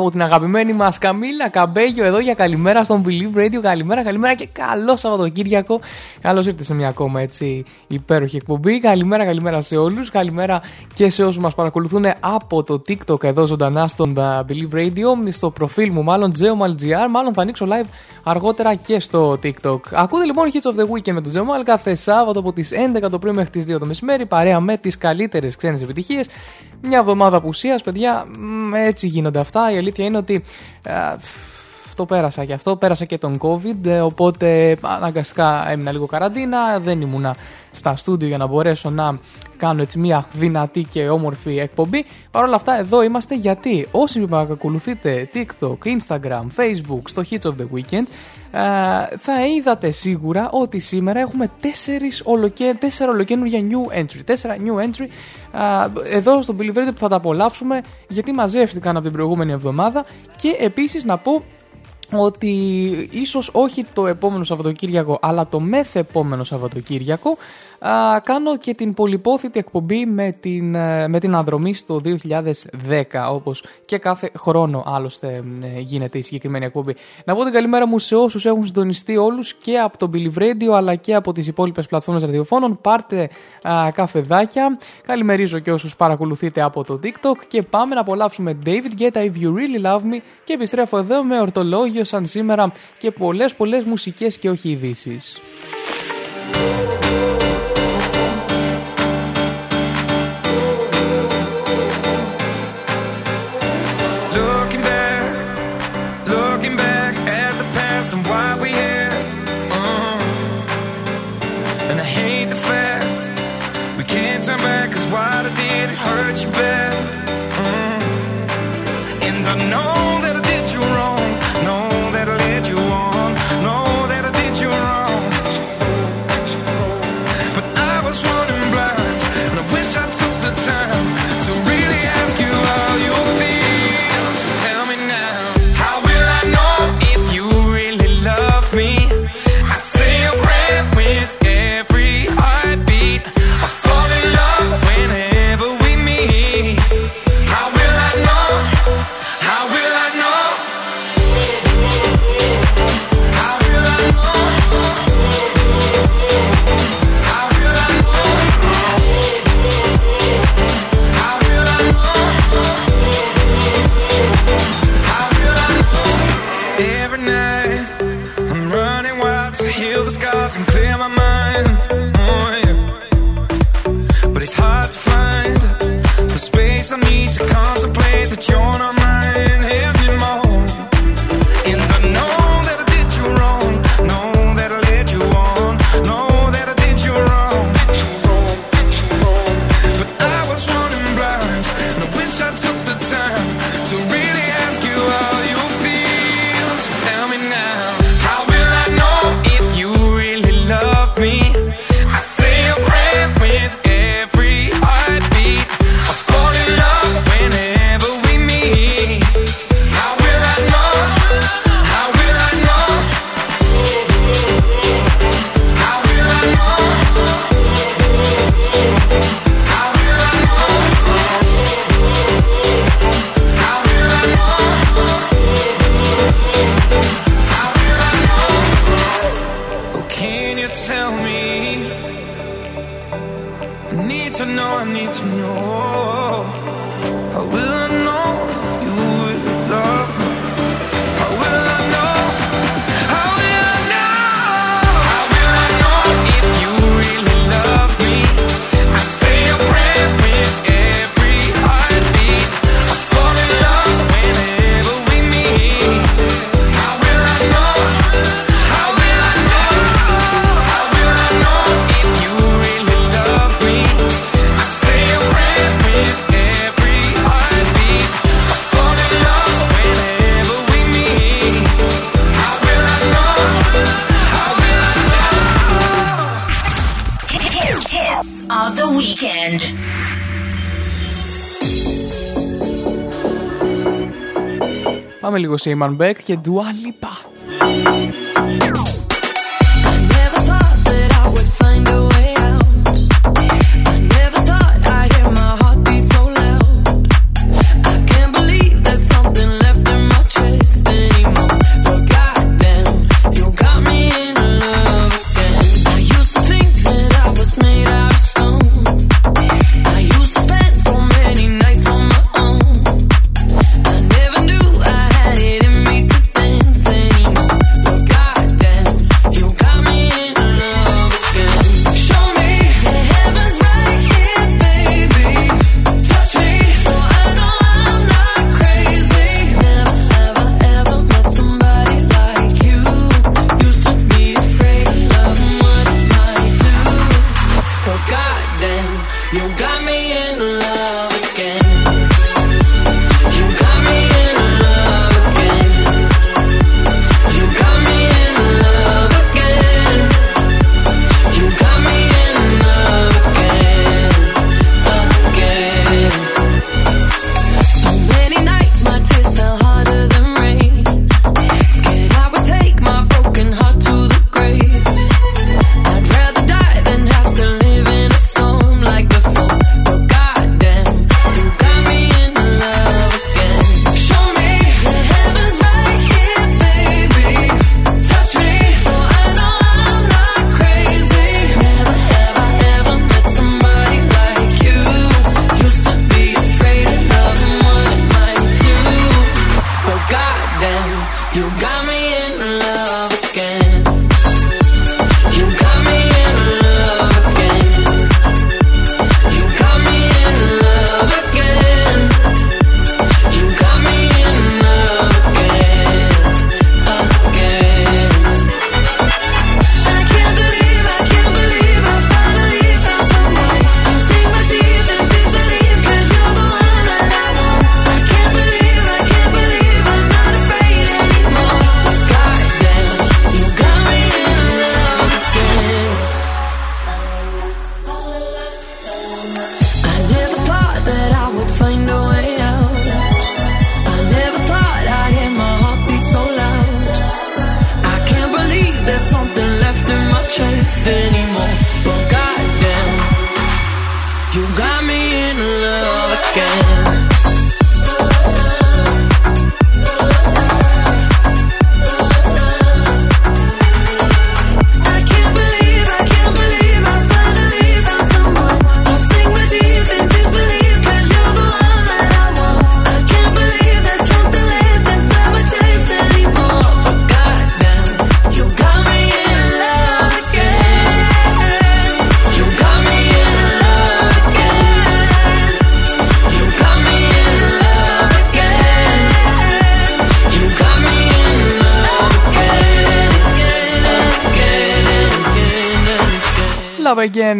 από την αγαπημένη μας Καμίλα Καμπέγιο εδώ για καλημέρα στον Believe Radio. Καλημέρα, καλημέρα και καλό Σαββατοκύριακο. Καλώς ήρθατε σε μια ακόμα έτσι υπέροχη εκπομπή. Καλημέρα, καλημέρα σε όλους. Καλημέρα και σε όσους μας παρακολουθούν από το TikTok εδώ ζωντανά στον Believe Radio. Στο προφίλ μου, μάλλον GeomalGR. Μάλλον θα ανοίξω live αργότερα και στο TikTok. Ακούτε λοιπόν Hits of the Weekend με τον Geomal κάθε Σάββατο από τις 11 το πρωί μέχρι τις 2 το μεσημέρι. Παρέα με τις καλύτερες ξένες επιτυχίες. Μια εβδομάδα απουσίας, παιδιά, έτσι γίνονται αυτά. Η αλήθεια είναι ότι το πέρασα και αυτό. Πέρασα και τον COVID, ε, οπότε αναγκαστικά έμεινα λίγο καραντίνα. Δεν ήμουνα στα στούντιο για να μπορέσω να κάνω έτσι μια δυνατή και όμορφη εκπομπή. Παρ' όλα αυτά, εδώ είμαστε γιατί όσοι με παρακολουθείτε TikTok, Instagram, Facebook, στο Hits of the Weekend, ε, θα είδατε σίγουρα ότι σήμερα έχουμε τέσσερις ολοκέ, τέσσερα ολοκένουργια new entry. Τέσσερα new entry ε, εδώ στο Believe που θα τα απολαύσουμε γιατί μαζεύτηκαν από την προηγούμενη εβδομάδα και επίσης να πω ότι ίσως όχι το επόμενο Σαββατοκύριακο αλλά το μεθεπόμενο Σαββατοκύριακο α, κάνω και την πολυπόθητη εκπομπή με την, ε, με την ανδρομή στο 2010 όπως και κάθε χρόνο άλλωστε ε, γίνεται η συγκεκριμένη εκπομπή. Να πω την καλημέρα μου σε όσους έχουν συντονιστεί όλους και από το Billy Radio αλλά και από τις υπόλοιπες πλατφόρμες ραδιοφώνων. Πάρτε α, καφεδάκια. Καλημερίζω και όσους παρακολουθείτε από το TikTok και πάμε να απολαύσουμε David Guetta If You Really Love Me και επιστρέφω εδώ με ορτολόγιο σαν σήμερα και πολλές πολλές μουσικές και όχι ειδήσεις. Σίμαν Μπέκ και Dua Lipa.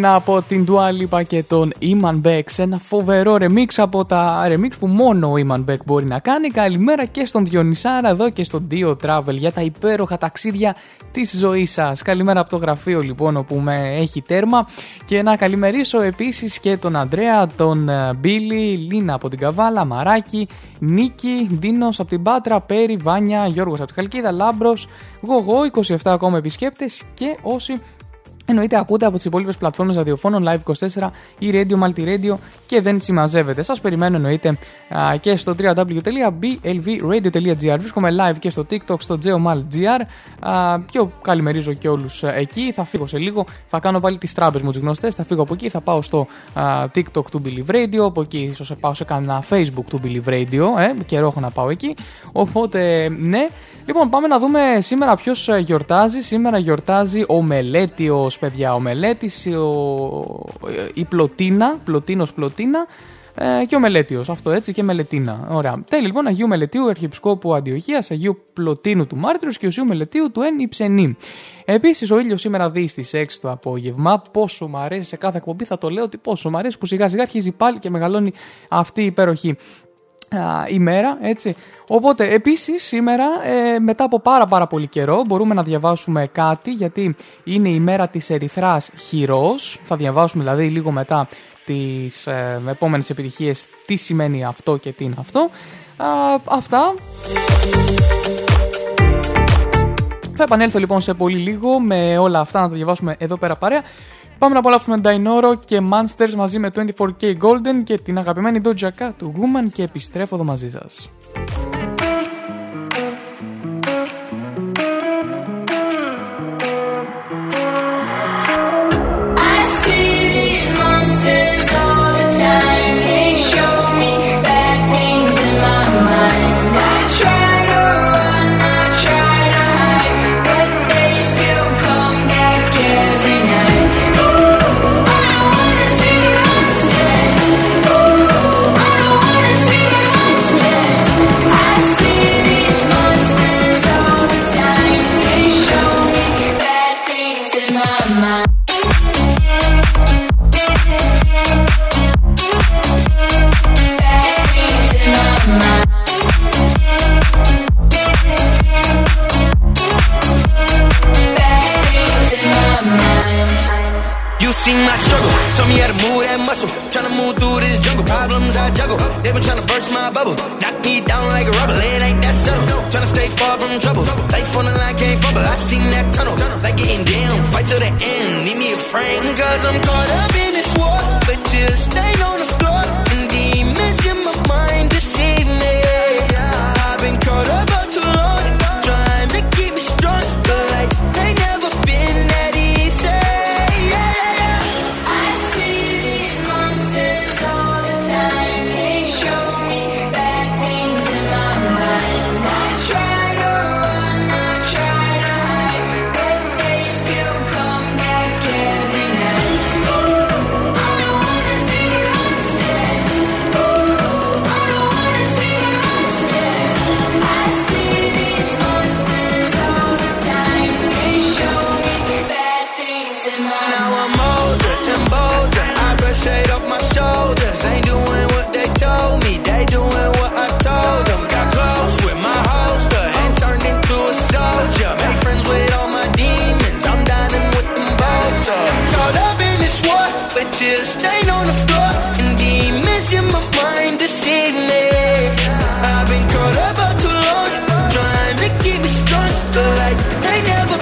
Love Again από την Dua Lipa και τον Iman Beck σε ένα φοβερό remix από τα remix που μόνο ο Iman Beck μπορεί να κάνει. Καλημέρα και στον Διονυσάρα εδώ και στον Dio Travel για τα υπέροχα ταξίδια της ζωής σας. Καλημέρα από το γραφείο λοιπόν όπου με έχει τέρμα και να καλημερίσω επίσης και τον Αντρέα, τον Μπίλι, Λίνα από την Καβάλα, Μαράκι, Νίκη, Ντίνος από την Πάτρα, Πέρι, Βάνια, Γιώργος από την Χαλκίδα, Λάμπρος, Γογό, 27 ακόμα επισκέπτες και όσοι Εννοείται ακούτε από τις υπόλοιπες πλατφόρμες ραδιοφώνων Live24 ή Radio Multiradio και δεν συμμαζεύετε. Σας περιμένω εννοείται και στο www.blvradio.gr. Βρίσκομαι live και στο TikTok, στο geomalgr. Και καλημερίζω και όλους εκεί. Θα φύγω σε λίγο. Θα κάνω πάλι τις τράμπε μου του γνωστές. Θα φύγω από εκεί. Θα πάω στο TikTok του Believe Radio. Από εκεί ίσως πάω σε κανένα Facebook του Believe Radio. Ε, καιρό έχω να πάω εκεί. Οπότε ναι. Λοιπόν, πάμε να δούμε σήμερα ποιος γιορτάζει. Σήμερα γιορτάζει ο Μελέτιος παιδιά, ο Μελέτης, η Πλωτίνα, Πλωτίνος Πλωτίνα ε, και ο Μελέτιο. Αυτό έτσι και Μελετίνα. Ωραία. Τέλει λοιπόν Αγίου Μελετίου, Αρχιεπισκόπου Αντιοχίας, Αγίου Πλωτίνου του Μάρτυρου και Οσίου Μελετίου του Εν Υψενή. Επίσης, ο ήλιος σήμερα δει στις 6 το απόγευμα. Πόσο μου αρέσει σε κάθε εκπομπή, θα το λέω ότι πόσο μου αρέσει που σιγά σιγά αρχίζει πάλι και μεγαλώνει αυτή η υπέροχη ημέρα, έτσι. Οπότε, επίσης, σήμερα, ε, μετά από πάρα πάρα πολύ καιρό, μπορούμε να διαβάσουμε κάτι, γιατί είναι η μέρα της ερυθράς χειρός. Θα διαβάσουμε, δηλαδή, λίγο μετά τις ε, επόμενες επιτυχίες τι σημαίνει αυτό και τι είναι αυτό. αυτά. Θα επανέλθω λοιπόν σε πολύ λίγο με όλα αυτά να τα διαβάσουμε εδώ πέρα παρέα. Πάμε να απολαύσουμε Dynoro και Monsters μαζί με 24K Golden και την αγαπημένη Doja Cat του Woman και επιστρέφω εδώ μαζί σας. You seen my struggle. Told me how to move that muscle. Tryna move through this jungle. Problems I juggle. They been tryna burst my bubble. Knock me down like a rubber. It ain't that subtle. Tryna stay far from trouble. Life on the line can't fumble. I seen that tunnel. Like getting down. Fight till the end. Need me a friend? Cause I'm caught up in this war. But tears stay on the floor. And demons in my mind to see. just ain't on the floor and be missing my mind this evening. I've been caught up for too long, trying to keep me strong, but like I never.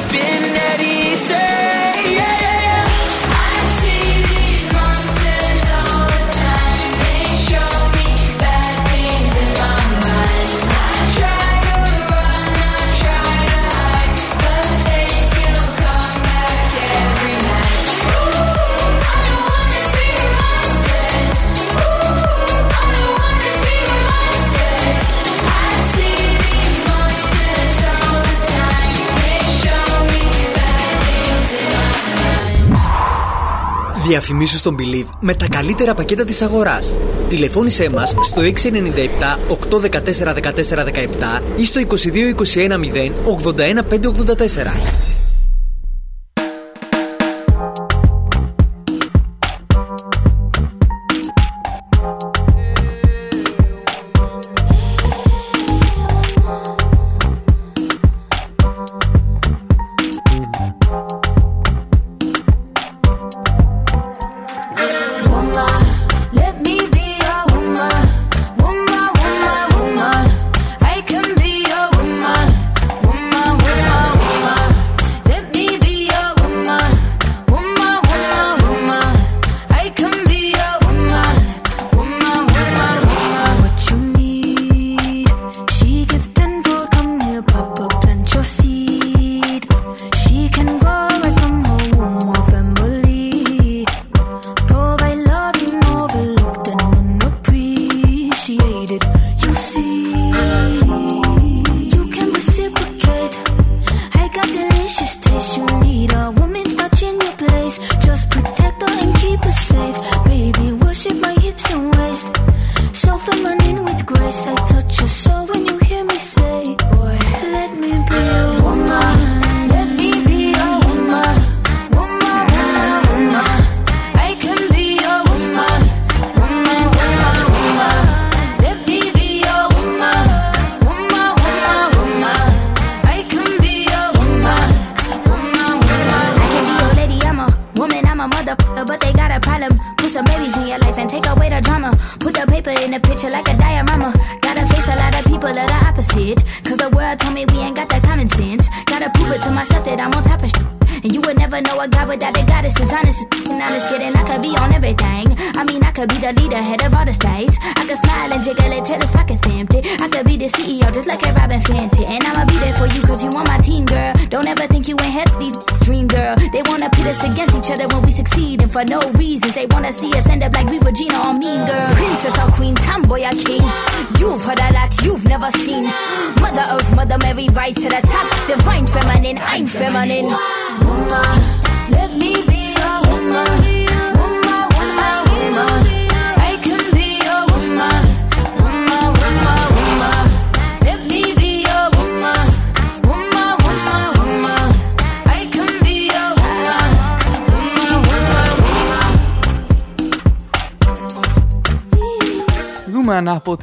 Διαφημίσου στον Believe με τα καλύτερα πακέτα της αγοράς. Τηλεφώνησέ μας στο 697 814 1417 ή στο 2221 0 81 584.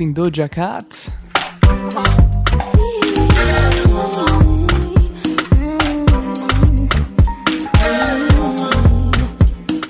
Woman από την Doja Cat.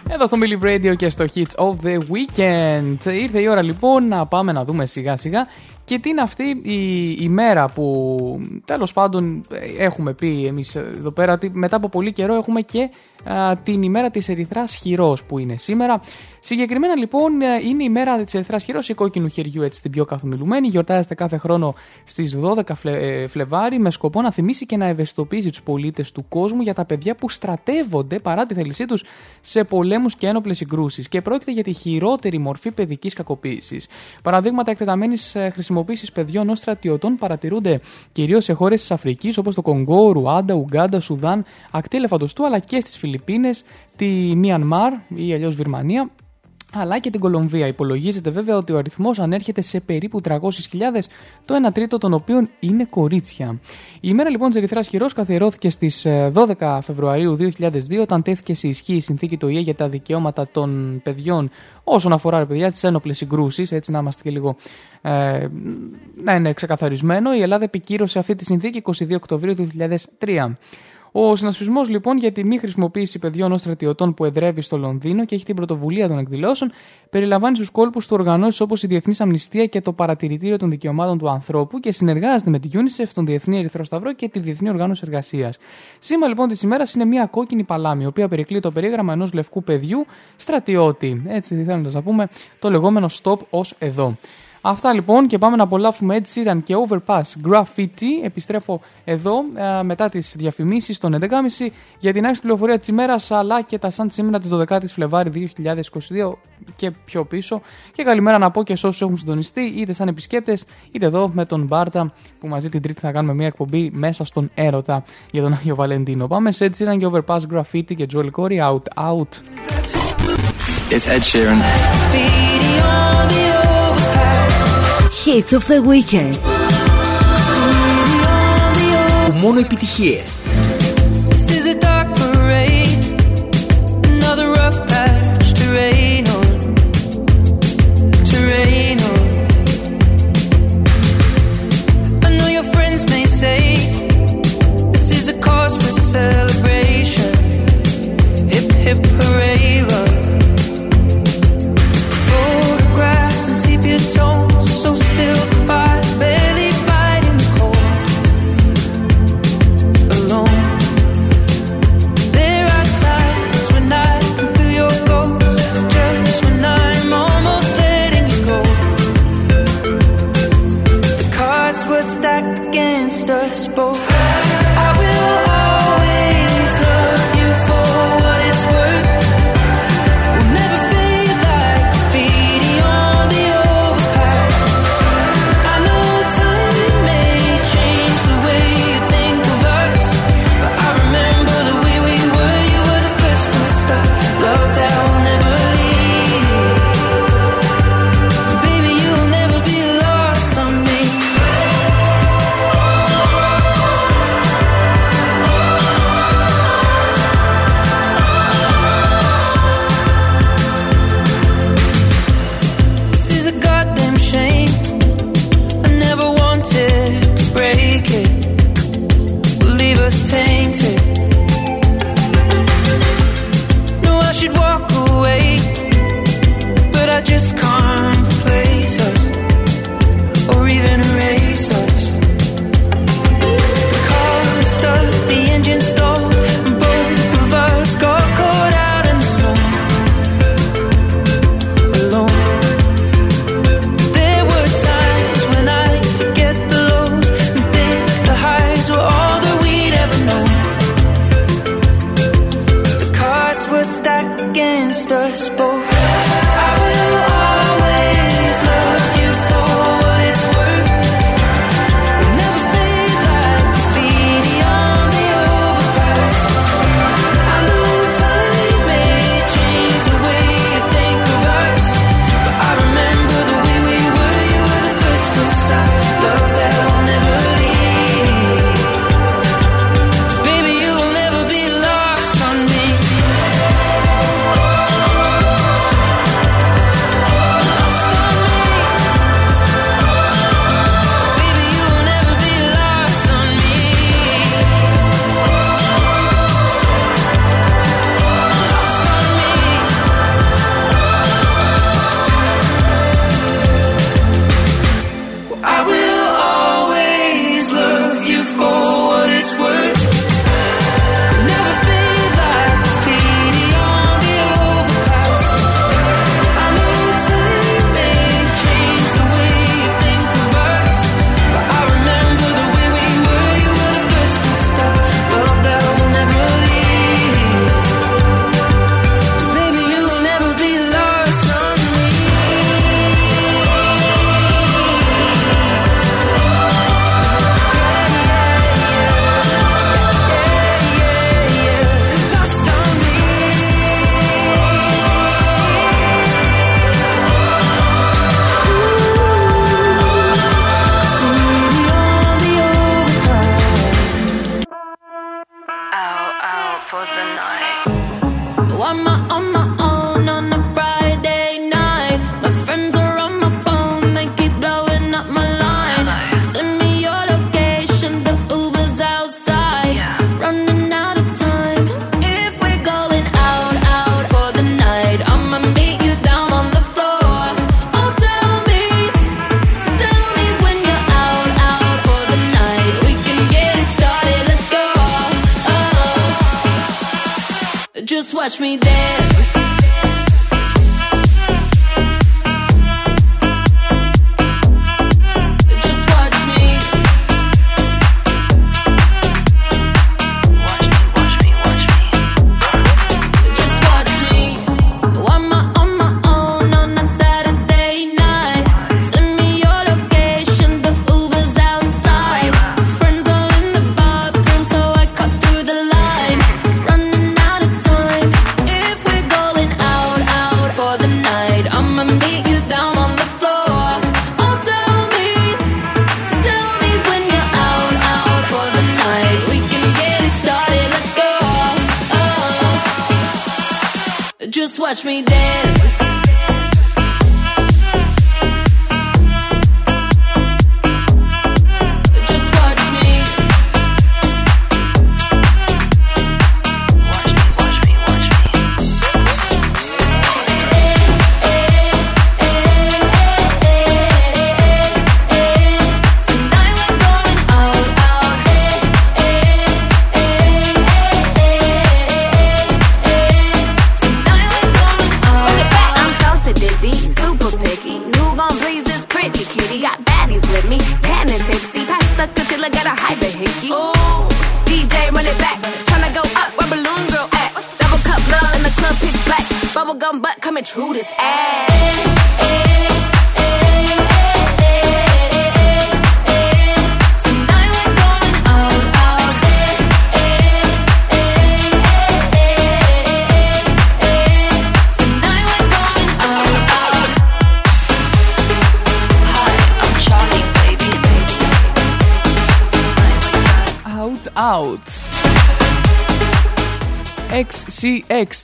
Εδώ στο Milli Radio και στο Hits of the Weekend. Ήρθε η ώρα λοιπόν να πάμε να δούμε σιγά σιγά και τι είναι αυτή η, η μέρα που τέλος πάντων έχουμε πει εμείς εδώ πέρα ότι μετά από πολύ καιρό έχουμε και α, την ημέρα της ερυθράς χειρός που είναι σήμερα. Συγκεκριμένα λοιπόν είναι η μέρα της ερυθράς χειρός η κόκκινου χεριού έτσι την πιο καθομιλουμένη. Γιορτάζεται κάθε χρόνο στις 12 Φλε, ε, Φλεβάρι με σκοπό να θυμίσει και να ευαισθητοποιήσει τους πολίτες του κόσμου για τα παιδιά που στρατεύονται παρά τη θέλησή τους σε πολέμους και ένοπλες συγκρούσεις και πρόκειται για τη χειρότερη μορφή παιδικής κακοποίησης. Παραδείγματα εκτεταμένης χρησιμοποίησης παιδιών ως στρατιωτών παρατηρούνται κυρίως σε χώρες της Αφρικής όπως το Κονγκό, Ρουάντα, Ουγκάντα, Σουδάν, ακτή Ελεφαντοστού αλλά και στις Φιλιππίνες, τη Μιανμάρ ή αλλιώς Βυρμανία αλλά και την Κολομβία. Υπολογίζεται βέβαια ότι ο αριθμός ανέρχεται σε περίπου 300.000, το 1 τρίτο των οποίων είναι κορίτσια. Η ημέρα λοιπόν της Ερυθράς Χειρός καθιερώθηκε στις 12 Φεβρουαρίου 2002, όταν τέθηκε σε ισχύ η συνθήκη του ΙΕ για τα δικαιώματα των παιδιών όσον αφορά ρε παιδιά, τις ένοπλες συγκρούσεις, έτσι να είμαστε και λίγο. Ε, να είναι ξεκαθαρισμένο. Η Ελλάδα επικύρωσε αυτή τη συνθήκη 22 Οκτωβρίου 2003. Ο συνασπισμός λοιπόν για τη μη χρησιμοποίηση παιδιών ως στρατιωτών που εδρεύει στο Λονδίνο και έχει την πρωτοβουλία των εκδηλώσεων περιλαμβάνει στους κόλπους του οργανώσεις όπως η Διεθνής Αμνηστία και το Παρατηρητήριο των Δικαιωμάτων του Ανθρώπου και συνεργάζεται με τη UNICEF, τον Διεθνή Ερυθρό Σταυρό και τη Διεθνή Οργάνωση Εργασίας. Σήμα λοιπόν της ημέρας είναι μια κόκκινη παλάμη, η οποία περικλεί το περίγραμμα ενός λευκού παιδιού στρατιώτη. Έτσι, θέλοντα να πούμε το λεγόμενο stop ως εδώ. Αυτά λοιπόν και πάμε να απολαύσουμε Ed Sheeran και Overpass Graffiti. Επιστρέφω εδώ ε, μετά τις διαφημίσεις των 11.30 για την άρχιση πληροφορία της ημέρας αλλά και τα σαν σήμερα τη 12η Φλεβάρι 2022 και πιο πίσω. Και καλημέρα να πω και σε όσους έχουν συντονιστεί είτε σαν επισκέπτες είτε εδώ με τον Μπάρτα που μαζί την Τρίτη θα κάνουμε μια εκπομπή μέσα στον έρωτα για τον Άγιο Βαλεντίνο. Πάμε σε Ed Sheeran και Overpass Graffiti και Joel Corey out out. It's Ed Sheeran. Hits of the Weekend. Που μόνο επιτυχίες. The both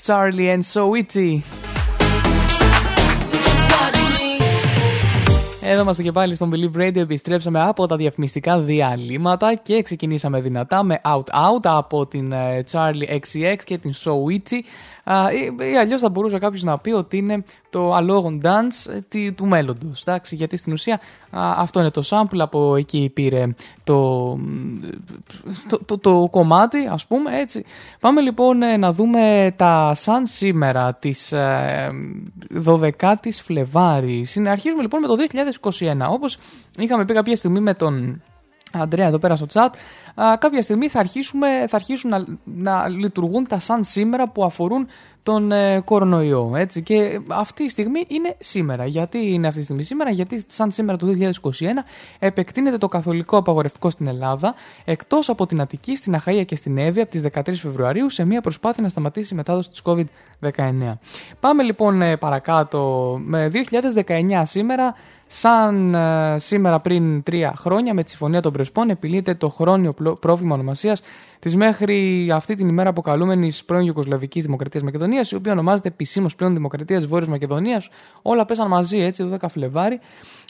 Charlie and Soichi. Just watch me. Εδώ είμαστε και πάλι στον Believe Radio. Επιστρέψαμε από τα διαφημιστικά διαλύματα και ξεκινήσαμε δυνατά με Out Out από την ε, Charlie XCX και την Soichi. Α, ή, ή αλλιώς θα μπορούσε κάποιος να πει ότι είναι το αλόγων dance ε, τι- του μέλλοντος. Γιατί στην ουσία α, αυτό είναι το sample, από εκεί πήρε το, το, το, το κομμάτι, ας πούμε έτσι. Πάμε λοιπόν ε, να δούμε τα σαν σήμερα της ε, 12η Φλεβάρη. Συνε- Αρχίζουμε λοιπόν με το 2021. Όπως είχαμε πει κάποια στιγμή με τον Αντρέα εδώ πέρα στο chat, α, κάποια στιγμή θα, αρχίσουμε, θα αρχίσουν να, να λειτουργούν τα σαν σήμερα που αφορούν τον ε, κορονοϊό. Έτσι. Και αυτή η στιγμή είναι σήμερα. Γιατί είναι αυτή η στιγμή σήμερα, γιατί σαν σήμερα του 2021 επεκτείνεται το καθολικό απαγορευτικό στην Ελλάδα, εκτός από την Αττική, στην Αχαΐα και στην Εύη από τις 13 Φεβρουαρίου σε μια προσπάθεια να σταματήσει η μετάδοση της COVID-19. Πάμε λοιπόν ε, παρακάτω με 2019 σήμερα. Σαν ε, σήμερα πριν τρία χρόνια, με τη Συμφωνία των Πρεσπών, επιλύεται το χρόνιο πλο- πρόβλημα ονομασίας της μέχρι αυτή την ημέρα αποκαλούμενης πρώην Ιουκοσλαβικής Δημοκρατίας Μακεδονίας, η οποία ονομάζεται επισήμως πλέον Δημοκρατίας Βόρειας Μακεδονίας. Όλα πέσαν μαζί έτσι, 12 Φλεβάρι.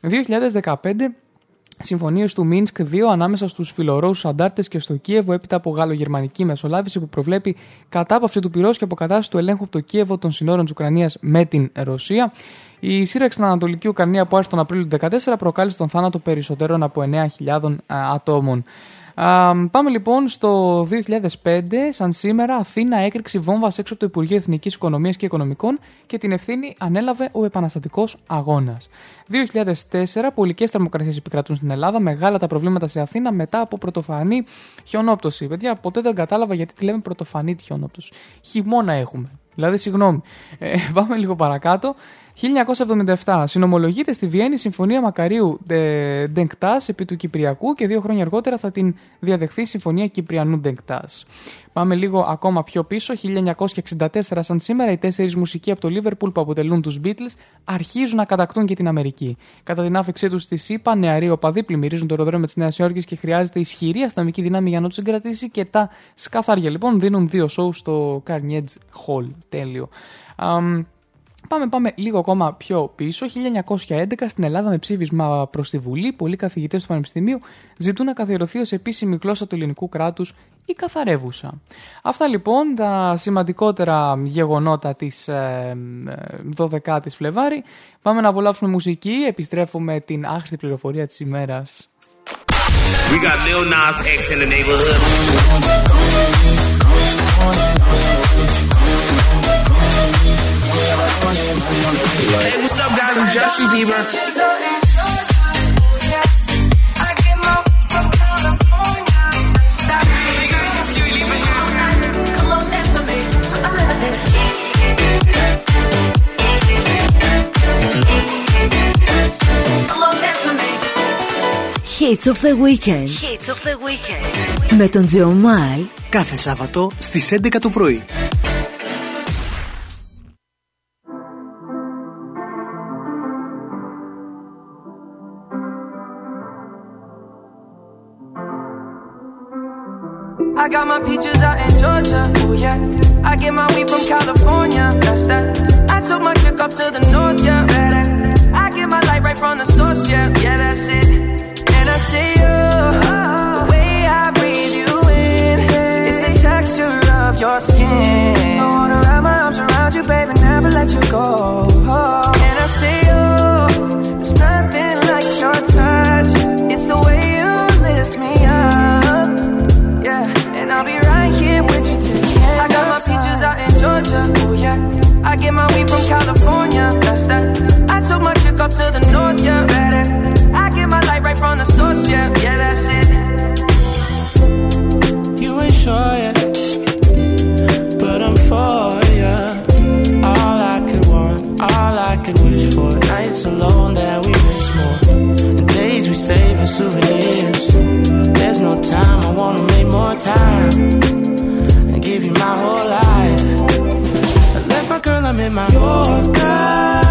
2015 Συμφωνίες του Μίνσκ 2 ανάμεσα στους φιλορώσου αντάρτες και στο Κίεβο έπειτα από γαλλογερμανική μεσολάβηση που προβλέπει κατάπαυση του πυρός και αποκατάσταση του ελέγχου από το Κίεβο των συνόρων της Ουκρανίας με την Ρωσία. Η σύραξη στην Ανατολική Ουκρανία που άρχισε τον Απρίλιο του 2014 προκάλεσε τον θάνατο περισσότερων από 9.000 ατόμων. Α, πάμε λοιπόν στο 2005, σαν σήμερα, Αθήνα έκρηξη βόμβας έξω από το Υπουργείο Εθνικής Οικονομίας και Οικονομικών και την ευθύνη ανέλαβε ο Επαναστατικός Αγώνας. 2004, πολικέ θερμοκρασίες επικρατούν στην Ελλάδα, μεγάλα τα προβλήματα σε Αθήνα μετά από πρωτοφανή χιονόπτωση. Παιδιά, ποτέ δεν κατάλαβα γιατί τη λέμε πρωτοφανή τη χιονόπτωση. Χειμώνα έχουμε. Δηλαδή, συγγνώμη. Ε, πάμε λίγο παρακάτω. 1977. Συνομολογείται στη Βιέννη η Συμφωνία Μακαρίου ε, Ντενκτάς επί του Κυπριακού και δύο χρόνια αργότερα θα την διαδεχθεί η Συμφωνία Κυπριανού Ντενκτάς. Πάμε λίγο ακόμα πιο πίσω. 1964, σαν σήμερα, οι τέσσερις μουσικοί από το Λίβερπουλ που αποτελούν τους Beatles αρχίζουν να κατακτούν και την Αμερική. Κατά την άφηξή τους στη ΣΥΠΑ, νεαροί οπαδοί πλημμυρίζουν το αεροδρόμιο της Νέας Υόρκης και χρειάζεται ισχυρή αστυνομική δύναμη για να τους συγκρατήσει. Και τα σκαθάρια λοιπόν δίνουν δύο σοου στο Carnegie Hall. Τέλειο. Αμ, Πάμε, πάμε λίγο ακόμα πιο πίσω. 1911 στην Ελλάδα με ψήφισμα προς τη Βουλή, πολλοί καθηγητές του Πανεπιστημίου ζητούν να καθιερωθεί ως επίσημη γλώσσα του ελληνικού κράτους η καθαρεύουσα. Αυτά λοιπόν τα σημαντικότερα γεγονότα της ε, 12η Φλεβάρη. Πάμε να απολαύσουμε μουσική, επιστρέφουμε την άχρηστη πληροφορία της ημέρας. We got Lil Nas X in the neighborhood. Hey, what's up, guys? I'm Justin Bieber. Hits of the Weekend. Hits of the weekend. Με τον Τζο Μάι Κάθε Σάββατο στις 11 το πρωί. I got my peaches out in Georgia. Oh yeah. I get my weed from California. That's that. I took my chick up to the north, yeah. I get my light right from the source, yeah. Yeah, that's it. Your skin. I wanna wrap my arms around you, baby, never let you go. And I see you. There's nothing like your touch. It's the way you lift me up. Yeah, and I'll be right here with you till the end. I got my peaches out in Georgia. Oh yeah. I get my weed from California. That's that. I took my chick up to the north. Yeah, get from the source. Yeah, yeah, that's it. You ain't sure yet, but I'm for ya. All I could want, all I could wish for. Nights alone that we miss more, and days we save as souvenirs. There's no time, I wanna make more time and give you my whole life. I left my girl, I'm in my Yorker.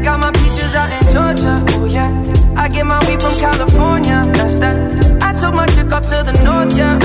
I got my peaches out in Georgia. Oh yeah. I get my weed from California. That's that. I took my chick up to the north. Yeah,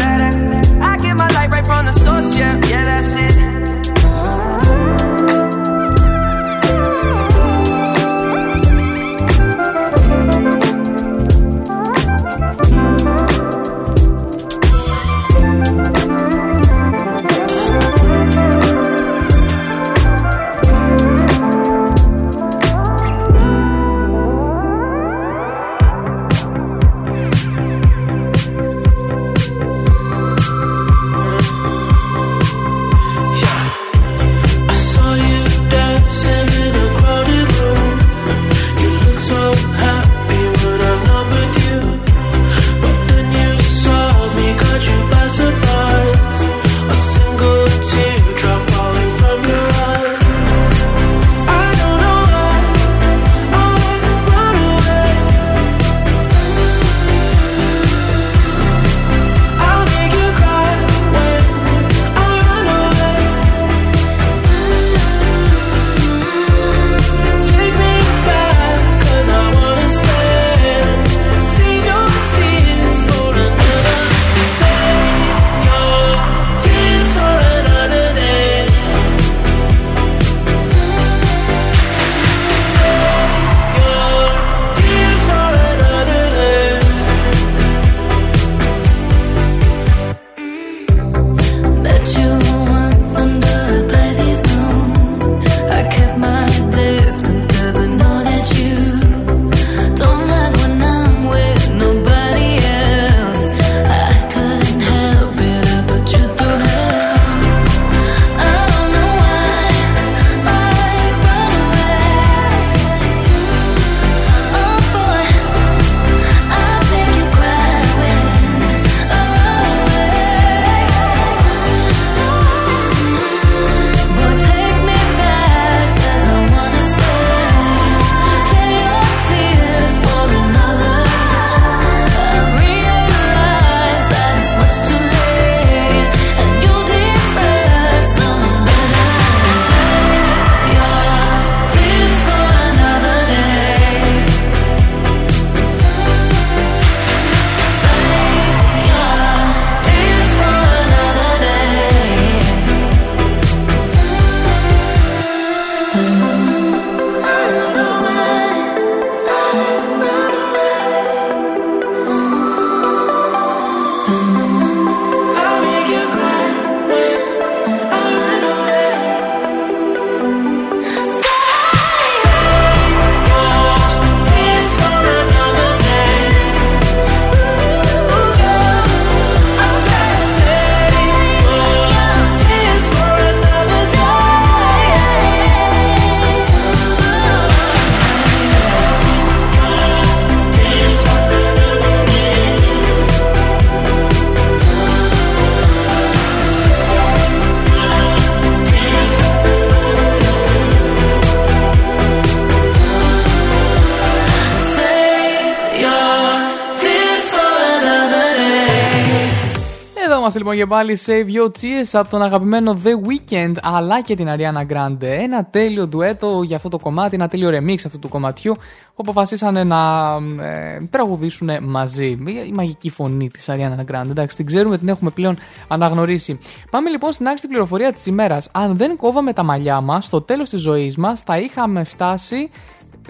και πάλι σε Your Tears από τον αγαπημένο The Weeknd αλλά και την Ariana Grande. Ένα τέλειο ντουέτο για αυτό το κομμάτι, ένα τέλειο remix αυτού του κομματιού που αποφασίσανε να ε, τραγουδήσουν μαζί. Η μαγική φωνή της Ariana Grande. Εντάξει, την ξέρουμε, την έχουμε πλέον αναγνωρίσει. Πάμε λοιπόν στην άξιτη πληροφορία της ημέρας. Αν δεν κόβαμε τα μαλλιά μας, στο τέλος της ζωής μας θα είχαμε φτάσει.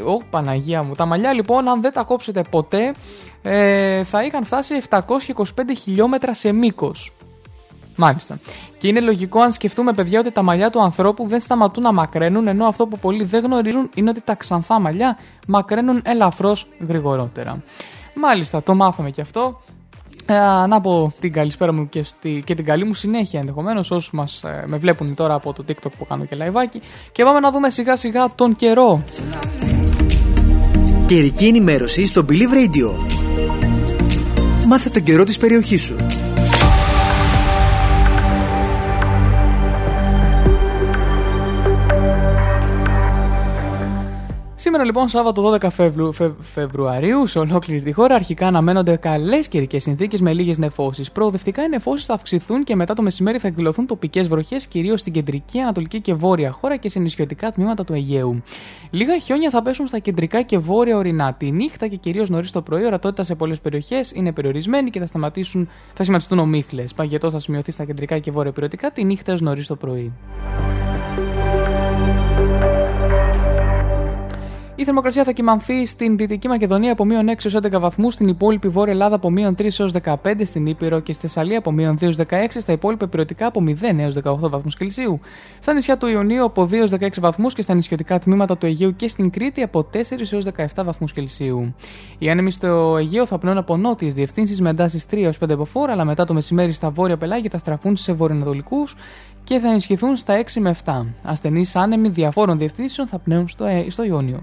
Ω, Παναγία μου. Τα μαλλιά λοιπόν, αν δεν τα κόψετε ποτέ, ε, θα είχαν φτάσει 725 χιλιόμετρα σε μήκος. Μάλιστα. Και είναι λογικό αν σκεφτούμε, παιδιά, ότι τα μαλλιά του ανθρώπου δεν σταματούν να μακραίνουν, ενώ αυτό που πολλοί δεν γνωρίζουν είναι ότι τα ξανθά μαλλιά μακραίνουν ελαφρώς γρηγορότερα. Μάλιστα, το μάθαμε και αυτό. Ε, να πω την καλησπέρα μου και, στη, και την καλή μου συνέχεια ενδεχομένως όσους μας, ε, με βλέπουν τώρα από το TikTok που κάνω και live. Και πάμε να δούμε σιγά σιγά τον καιρό. Καιρική ενημέρωση στο Believe Radio. Μάθε τον καιρό της περιοχής σου. Λοιπόν, Σάββατο 12 Φεβρου... Φεβρουαρίου, σε ολόκληρη τη χώρα αρχικά αναμένονται καλές καιρικές συνθήκες με λίγες νεφώσεις. Προοδευτικά οι νεφώσεις θα αυξηθούν και μετά το μεσημέρι θα εκδηλωθούν τοπικές βροχές κυρίως στην κεντρική, ανατολική και βόρεια χώρα και σε νησιωτικά τμήματα του Αιγαίου. Λίγα χιόνια θα πέσουν στα κεντρικά και βόρεια ορεινά. Τη νύχτα και κυρίως νωρίς το πρωί, ορατότητα σε πολλές περιοχές είναι περιορισμένη και θα, σταματήσουν, θα σχηματιστούν ομίχλες. Παγετός θα σημειωθεί στα κεντρικά και βόρεια περιοτικά τη νύχτα έως νωρίς το πρωί. Η θερμοκρασία θα κοιμανθεί στην Δυτική Μακεδονία από μείον 6 έως 11 βαθμούς, στην υπόλοιπη Βόρεια Ελλάδα από μείον 3 έως 15, στην Ήπειρο και στη Θεσσαλία από μείον 2 έως 16, στα υπόλοιπα περιοτικά από 0 έως 18 βαθμούς Κελσίου. Στα νησιά του Ιωνίου από 2 έως 16 βαθμούς και στα νησιωτικά τμήματα του Αιγαίου και στην Κρήτη από 4 έως 17 βαθμούς Κελσίου. Οι άνεμοι στο Αιγαίο θα πνέουν από νότιες διευθύνσεις με εντάσεις 3 έως 5 μποφόρ, αλλά μετά το μεσημέρι στα βόρεια πελάγια θα στραφούν σε βορειοανατολικούς και θα ενισχυθούν στα 6 με 7. Ασθενείς άνεμοι διαφόρων διευθύνσεων θα πνέουν στο, ε, στο Ιόνιο.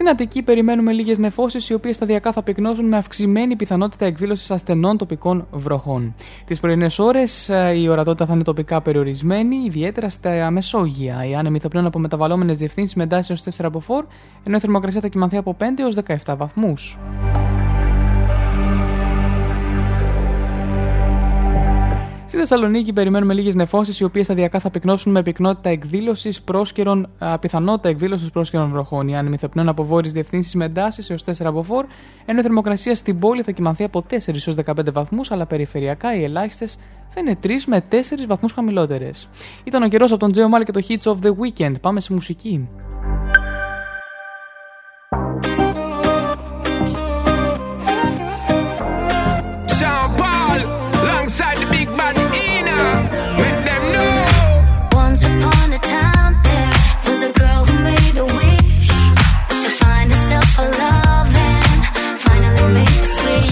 Στην Αττική περιμένουμε λίγες νεφώσεις, οι οποίες σταδιακά θα πυκνώσουν με αυξημένη πιθανότητα εκδήλωσης ασθενών τοπικών βροχών. Τις πρωινές ώρες ε, η ορατότητα θα είναι τοπικά περιορισμένη, ιδιαίτερα στα Μεσόγεια. Οι άνεμοι θα πλέον από μεταβαλλόμενες διευθύνσεις με εντάσεις έως 4 από 4, ενώ η θερμοκρασία θα κοιμανθεί από 5 έως 17 βαθμούς. Στη Θεσσαλονίκη περιμένουμε λίγες νεφώσεις, οι οποίες σταδιακά θα πυκνώσουν με πυκνότητα εκδήλωσης πρόσκαιρων, πιθανότητα εκδήλωσης πρόσκαιρων βροχών. Οι άνεμοι θα πνέουν από βόρειες διευθύνσεις με εντάσεις έως 4 από 4, ενώ η θερμοκρασία στην πόλη θα κοιμανθεί από 4 έως 15 βαθμούς, αλλά περιφερειακά οι ελάχιστες θα είναι 3 με 4 βαθμούς χαμηλότερες. Ήταν ο καιρός από τον Τζέο Μάλι και το Hits of the Weekend. Πάμε σε μουσική.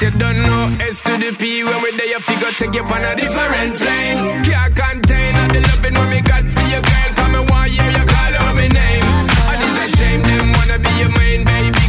But you don't know S to the P when we there, you figure take you on a different plane. Can't contain all the loving when me got for your girl. Come and one year you call out my name. And it's a shame them wanna be your main baby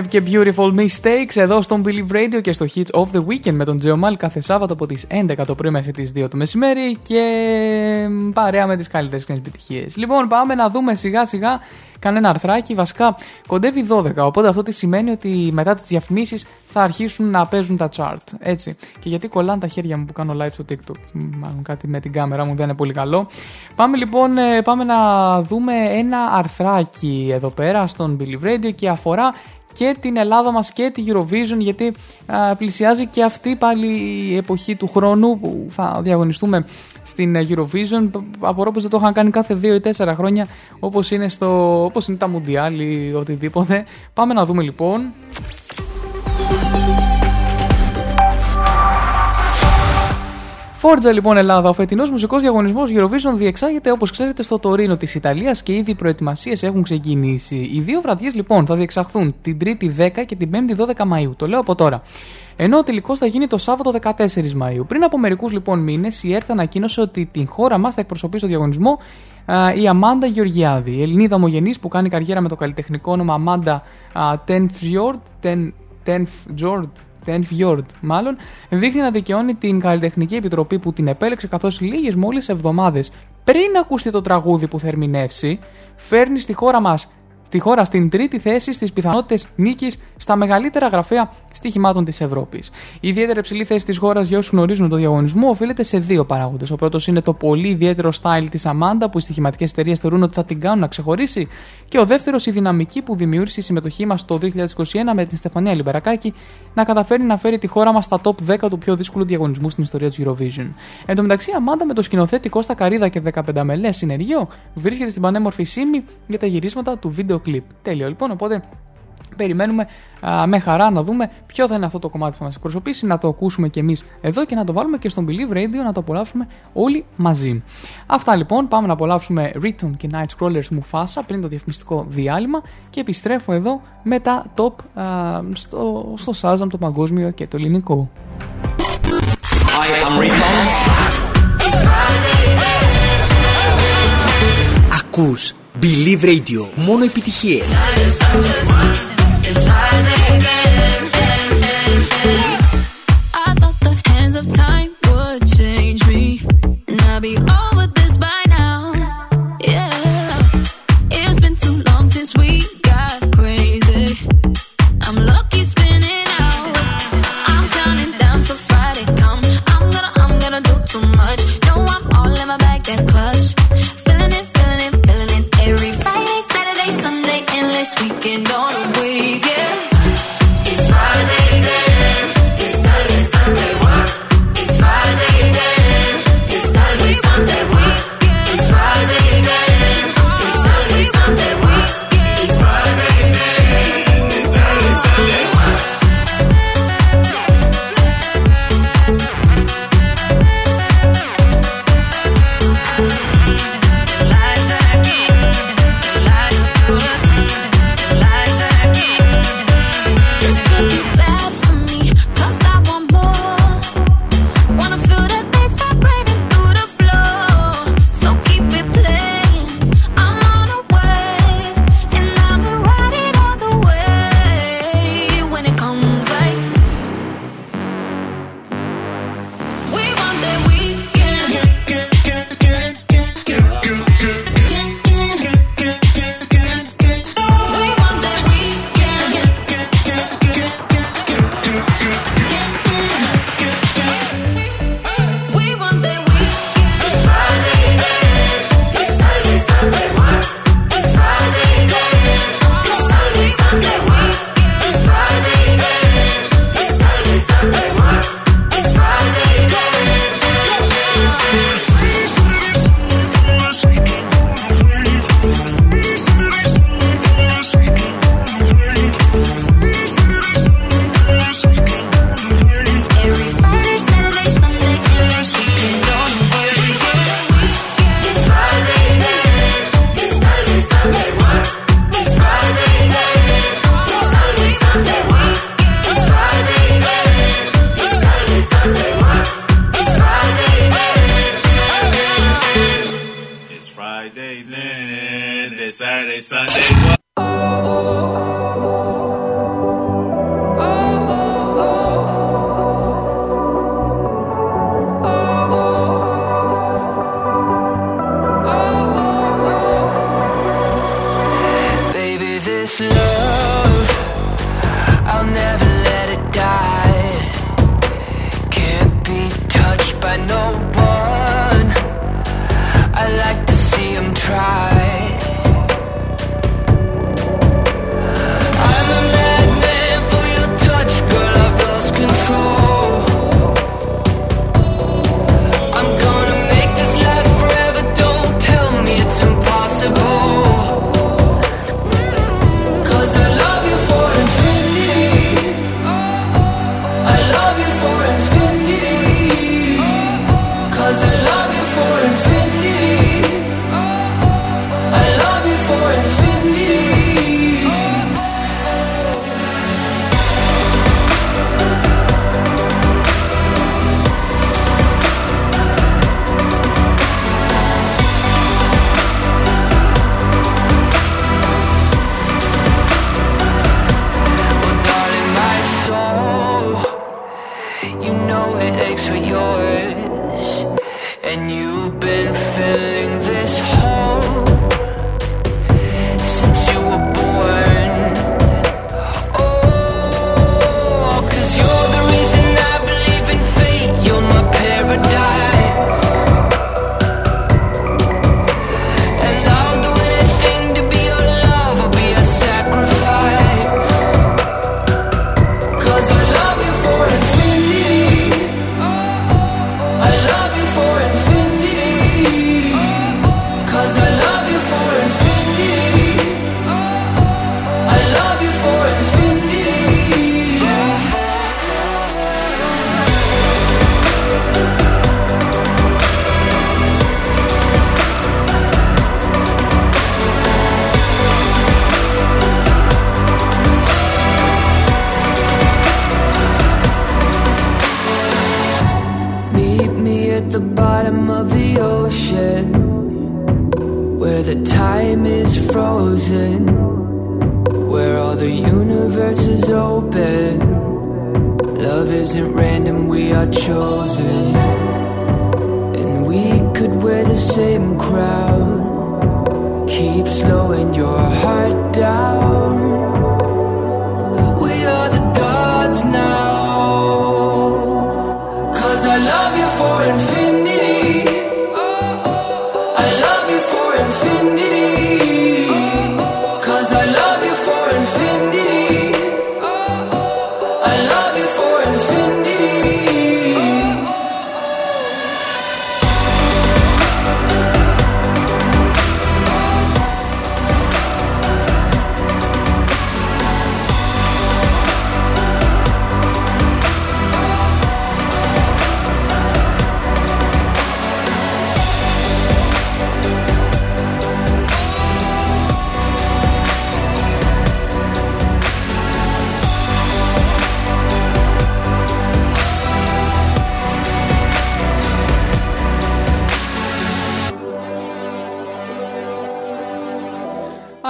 5 και Beautiful Mistakes εδώ στον Believe Radio και στο Hits of the Weekend με τον Τζεωμάλ κάθε Σάββατο από τις 11 το πρωί μέχρι τις 2 το μεσημέρι και παρέα με τις καλύτερες και επιτυχίες. Λοιπόν, πάμε να δούμε σιγά σιγά κανένα αρθράκι. Βασικά κοντεύει 12, οπότε αυτό τι σημαίνει ότι μετά τις διαφημίσεις θα αρχίσουν να παίζουν τα chart. Έτσι. Και γιατί κολλάνε τα χέρια μου που κάνω live στο TikTok. Μάλλον κάτι με την κάμερα μου δεν είναι πολύ καλό. Πάμε λοιπόν, ε, πάμε να δούμε ένα αρθράκι εδώ πέρα στον Believe Radio και αφορά και την Ελλάδα μας και τη Eurovision γιατί α, πλησιάζει και αυτή πάλι η εποχή του χρόνου που θα διαγωνιστούμε στην Eurovision. Απορώ πως δεν το είχαν κάνει κάθε 2 ή 4 χρόνια όπως είναι, στο, όπως είναι τα Mundial ή οτιδήποτε. Πάμε να δούμε λοιπόν. Φόρτζα λοιπόν Ελλάδα. Ο φετινός μουσικός διαγωνισμός Eurovision διεξάγεται όπως ξέρετε στο Τωρίνο της Ιταλίας και ήδη οι προετοιμασίες έχουν ξεκινήσει. Οι δύο βραδιές λοιπόν θα διεξαχθούν την 3η 10 και την 5η 12 Μαου. Το λέω από τώρα. Ενώ ο τελικό θα γίνει το Σάββατο 14 Μαου. Πριν από μερικούς λοιπόν μήνες, η ΕΡΤ ανακοίνωσε ότι την χώρα μας θα εκπροσωπεί στο διαγωνισμό α, η Αμάντα Γεωργιάδη, η Ελληνίδα ομογενής που κάνει καριέρα με το καλλιτεχνικό όνομα Αμάντα Tenfjord. Tenfjord. Tenfjord, μάλλον, δείχνει να δικαιώνει την καλλιτεχνική επιτροπή που την επέλεξε καθώς λίγες μόλις εβδομάδες πριν ακουστεί το τραγούδι που θα ερμηνεύσει, φέρνει στη χώρα μας στη χώρα στην τρίτη θέση στις πιθανότητες νίκης στα μεγαλύτερα γραφεία στοιχημάτων της Ευρώπης. Η ιδιαίτερα υψηλή θέση της χώρας, για όσους γνωρίζουν το διαγωνισμό, οφείλεται σε δύο παράγοντες. Ο πρώτος είναι το πολύ ιδιαίτερο style της Αμάντα, που οι στοιχηματικές εταιρείες θεωρούν ότι θα την κάνουν να ξεχωρίσει. Και ο δεύτερος, η δυναμική που δημιούργησε η συμμετοχή μας το 2021 με την Στεφανία Λιμπερακάκη να καταφέρει να φέρει τη χώρα μας στα top 10 του πιο δύσκολου διαγωνισμού στην ιστορία της Eurovision. Εν τω μεταξύ, η Αμάντα με το σκηνοθέτη Κώστα Καρίδα και 15 μελέ συνεργείο βρίσκεται στην πανέμορφη Σίμη για τα γυρίσματα του βίντεο κλιπ. Τέλειο λοιπόν, οπότε περιμένουμε α, με χαρά να δούμε ποιο θα είναι αυτό το κομμάτι που θα μας εκπροσωπήσει, να το ακούσουμε κι εμείς εδώ και να το βάλουμε και στον Believe Radio να το απολαύσουμε όλοι μαζί. Αυτά λοιπόν, πάμε να απολαύσουμε Return και Night Scrollers Mufasa πριν το διαφημιστικό διάλειμμα και επιστρέφω εδώ με τα top α, στο, στο Shazam το παγκόσμιο και το ελληνικό. I am Riton. Ακούς Believe Radio. Μόνο επιτυχίες.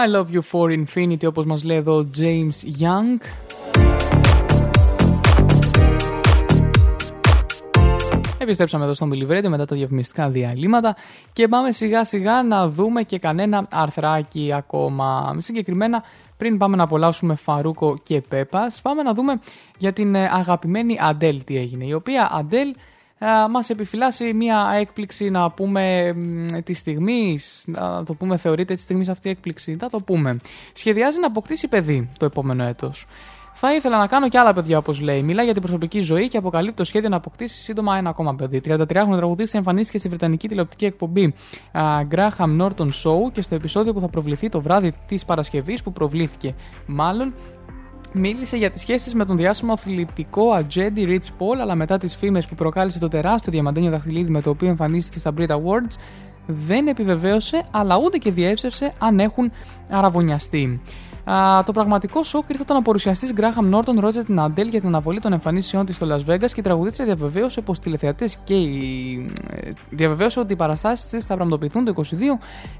I love you for infinity όπως μας λέει εδώ ο James Young. Επιστρέψαμε εδώ στο Μιλιβρέντιο μετά τα διαφημιστικά διαλύματα και πάμε σιγά σιγά να δούμε και κανένα αρθράκι ακόμα. Συγκεκριμένα πριν πάμε να απολαύσουμε Φαρούκο και Πέπας πάμε να δούμε για την ε, αγαπημένη Αντέλ τι έγινε. Η οποία Αντέλ μας επιφυλάσσει μια έκπληξη να πούμε της στιγμής, να το πούμε θεωρείται της στιγμής αυτή η έκπληξη, θα το πούμε. Σχεδιάζει να αποκτήσει παιδί το επόμενο έτος. Θα ήθελα να κάνω και άλλα παιδιά, όπως λέει. Μιλά για την προσωπική ζωή και αποκαλύπτει το σχέδιο να αποκτήσει σύντομα ένα ακόμα παιδί. 33χρονο τραγουδίστρια εμφανίστηκε στη βρετανική τηλεοπτική εκπομπή uh, Graham Norton Show και στο επεισόδιο που θα προβληθεί το βράδυ της Παρασκευής, που προβλήθηκε μάλλον, μίλησε για τις σχέσεις με τον διάσημο αθλητικό ατζέντη Rich Paul, αλλά μετά τις φήμες που προκάλεσε το τεράστιο διαμαντένιο δαχτυλίδι με το οποίο εμφανίστηκε στα Brit Awards, δεν επιβεβαίωσε, αλλά ούτε και διέψευσε αν έχουν αραβωνιαστεί. Α, το πραγματικό σοκ ήρθε όταν ο παρουσιαστής Γκράχαμ Νόρτον ρώτησε την Αντέλ για την αναβολή των εμφανίσεών της στο Las Vegas και η τραγουδίστρια διαβεβαίωσε πως τηλεθεατές και οι... ε, διαβεβαίωσε ότι οι παραστάσεις της θα πραγματοποιηθούν το 22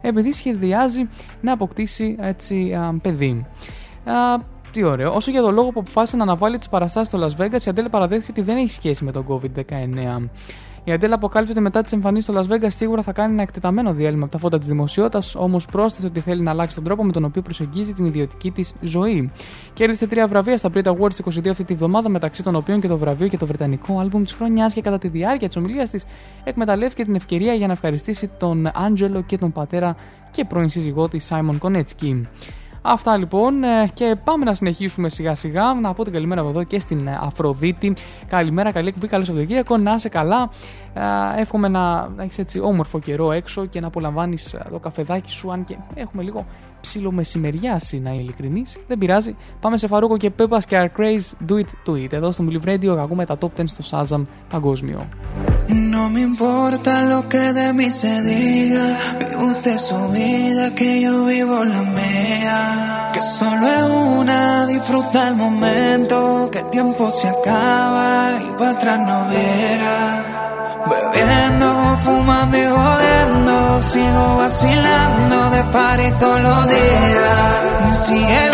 επειδή σχεδιάζει να αποκτήσει έτσι, α, παιδί. Α, τι ωραίο. Όσο για το λόγο που αποφάσισε να αναβάλει τις παραστάσεις στο Las Vegas, η Αντέλ παραδέχθηκε ότι δεν έχει σχέση με τον COVID-19. Η Αντέλ αποκάλυψε ότι μετά τις εμφανίσεις στο Las Vegas σίγουρα θα κάνει ένα εκτεταμένο διάλειμμα από τα φώτα της δημοσιότητας, όμως πρόσθεσε ότι θέλει να αλλάξει τον τρόπο με τον οποίο προσεγγίζει την ιδιωτική της ζωή. Κέρδισε τρία βραβεία στα Brit Awards 22 αυτή τη βδομάδα, μεταξύ των οποίων και το βραβείο και το βρετανικό άλμπουμ της χρονιάς και κατά τη διάρκεια της ομιλίας της εκμεταλλεύτηκε την ευκαιρία για να ευχαριστήσει τον Άντζελο και τον πατέρα και πρώην σύζυγό της Σάιμον Κονέτσκι. Αυτά λοιπόν ε, και πάμε να συνεχίσουμε σιγά σιγά. Να πω την καλημέρα από εδώ και στην ε, Αφροδίτη. Καλημέρα, καλή εκπομπή, καλό Σαββατοκύριακο. Να είσαι καλά. Ε, εύχομαι να έχεις έτσι όμορφο καιρό έξω και να απολαμβάνεις το καφεδάκι σου. Αν και έχουμε λίγο ψήλο μεσημεριάσει, να είμαι ειλικρινής. Δεν πειράζει. Πάμε σε Φαρούκο και Πέπας και Our Craze Do It To It. Εδώ στο Milli Radio ακούμε τα top 10 στο Shazam παγκόσμιο. No me importa lo que de mí se diga, vive usted su vida, que yo vivo la mía. Que solo es una, disfruta el momento, que el tiempo se acaba y para atrás no verá. Bebiendo, fumando y jodiendo, sigo vacilando de party todos los días. Y.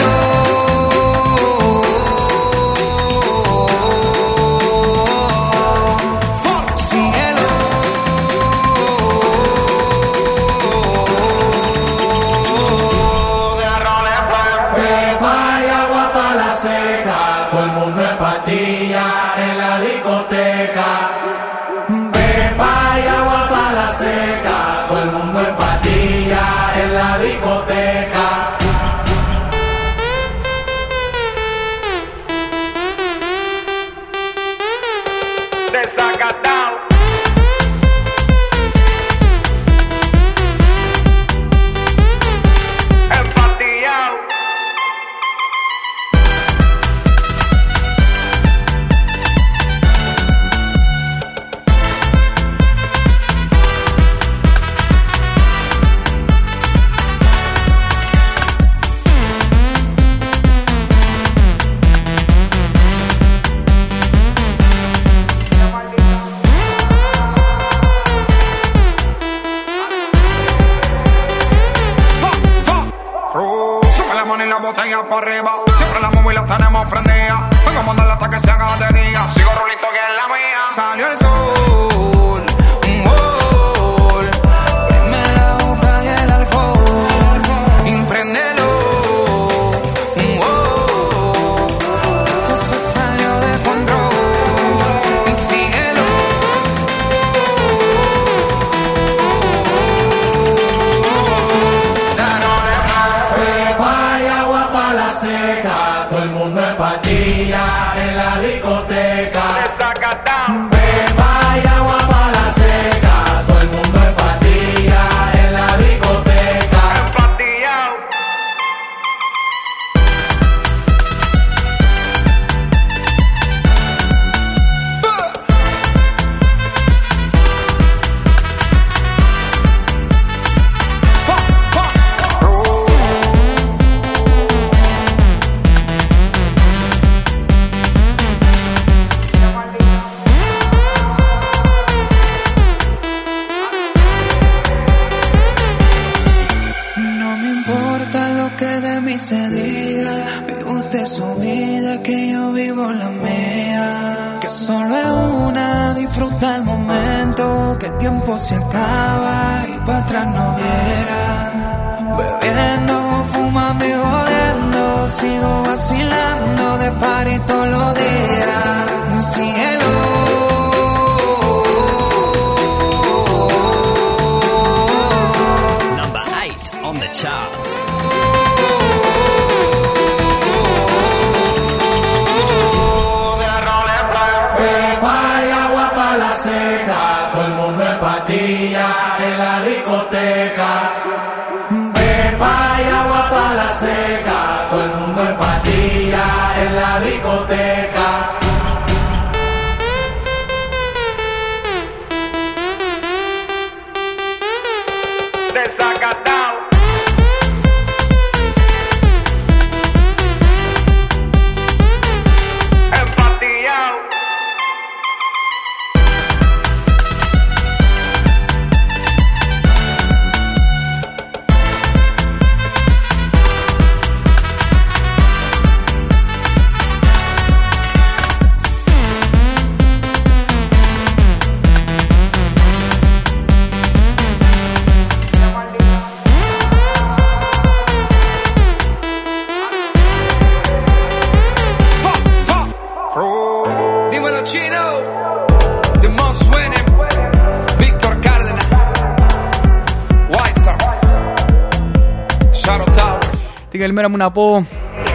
arriba.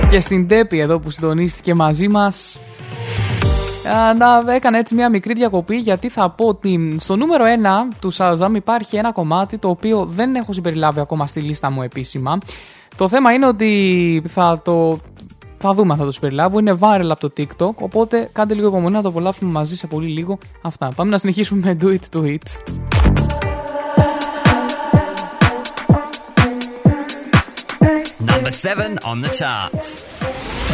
και στην Τέπη εδώ που συντονίστηκε μαζί μας να έκανα έτσι μια μικρή διακοπή γιατί θα πω ότι στο νούμερο 1 του Shazam υπάρχει ένα κομμάτι το οποίο δεν έχω συμπεριλάβει ακόμα στη λίστα μου επίσημα. Το θέμα είναι ότι θα το... Θα δούμε θα το συμπεριλάβω. Είναι viral από το TikTok. Οπότε κάντε λίγο υπομονή να το απολαύσουμε μαζί σε πολύ λίγο. Αυτά. Πάμε να συνεχίσουμε με Do It To It. seven on the charts.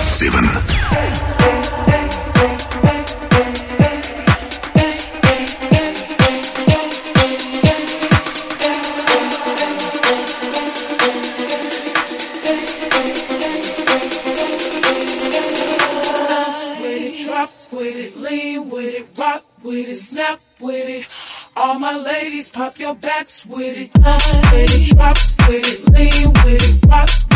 Seven. with it, snap with it. All my ladies, pop your backs with it, with it, drop with it, lean with it, rock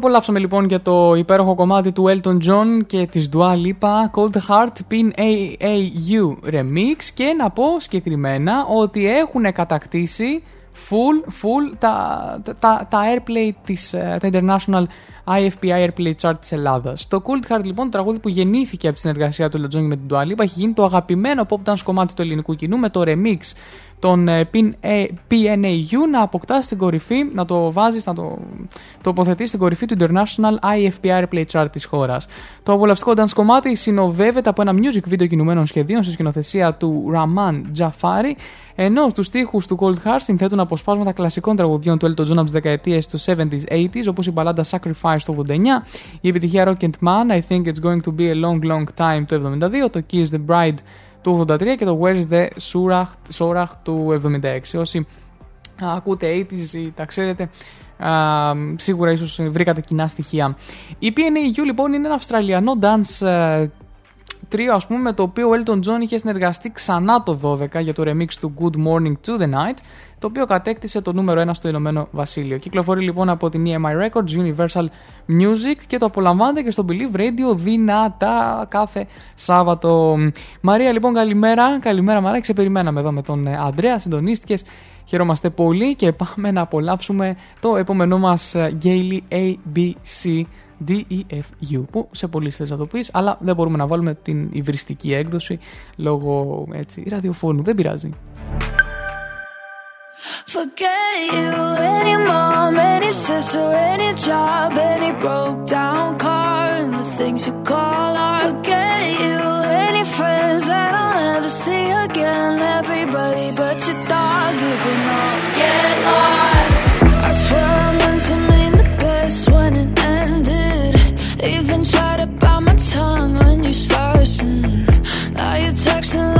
απολαύσαμε λοιπόν για το υπέροχο κομμάτι του Elton John και της Dua Lipa Cold Heart Pin AAU Remix. Και να πω συγκεκριμένα ότι έχουν κατακτήσει full, full τα, τα, τα airplay της, ε, τα international IFPI Airplay Chart της Ελλάδας. Το Cold Heart λοιπόν, το τραγούδι που γεννήθηκε από τη συνεργασία του Elton John με την Dua Lipa έχει γίνει το αγαπημένο pop dance κομμάτι του ελληνικού κοινού με το remix των ε, PN- ε, PNAU να αποκτά στην κορυφή, να το βάζεις, να το τοποθετείς στην κορυφή του International IFPI Airplay Chart της χώρας. Το απολαυστικό dance κομμάτι συνοδεύεται από ένα music video κινουμένων σχεδίων στη σκηνοθεσία του Raman Jafari, ενώ στους στίχους του Cold Heart συνθέτουν αποσπάσματα κλασικών τραγουδιών του Elton John από τις δεκαετίες του 70s, 80s, όπως η μπαλάντα Sacrifice Fire στο 89, η επιτυχία Rocket Man, I Think It's Going To Be A Long Long Time το 72, το Kiss The Bride του 83 και το Where's The Surah, του 76. Όσοι ακούτε 80's ή τα ξέρετε, σίγουρα ίσως βρήκατε κοινά στοιχεία. Η PNAU λοιπόν είναι ένα αυστραλιανό dance uh, τρίο ας πούμε με το οποίο ο Elton John είχε συνεργαστεί ξανά το 12 για το remix του Good Morning to the Night το οποίο κατέκτησε το νούμερο 1 στο Ηνωμένο Βασίλειο. Κυκλοφορεί λοιπόν από την EMI Records, Universal Music και το απολαμβάνετε και στο Believe Radio δυνατά κάθε Σάββατο. Μαρία λοιπόν καλημέρα, καλημέρα Μαρία, ξεπεριμέναμε εδώ με τον ε, Αντρέα, συντονίστηκες. Χαιρόμαστε πολύ και πάμε να απολαύσουμε το επόμενό μας ε, Gaily ABC DEFU που σε πολύ θες να το πεις αλλά δεν μπορούμε να βάλουμε την υβριστική έκδοση λόγω έτσι ραδιοφώνου, δεν πειράζει. Forget you, any mom, any sister, any job, any broke down car, and the things you call art. Forget you, any friends that I'll never see again. Everybody but your dog, you can all get lost. I swear I meant to mean the best when it ended. Even tried to bite my tongue when you started. Now you're texting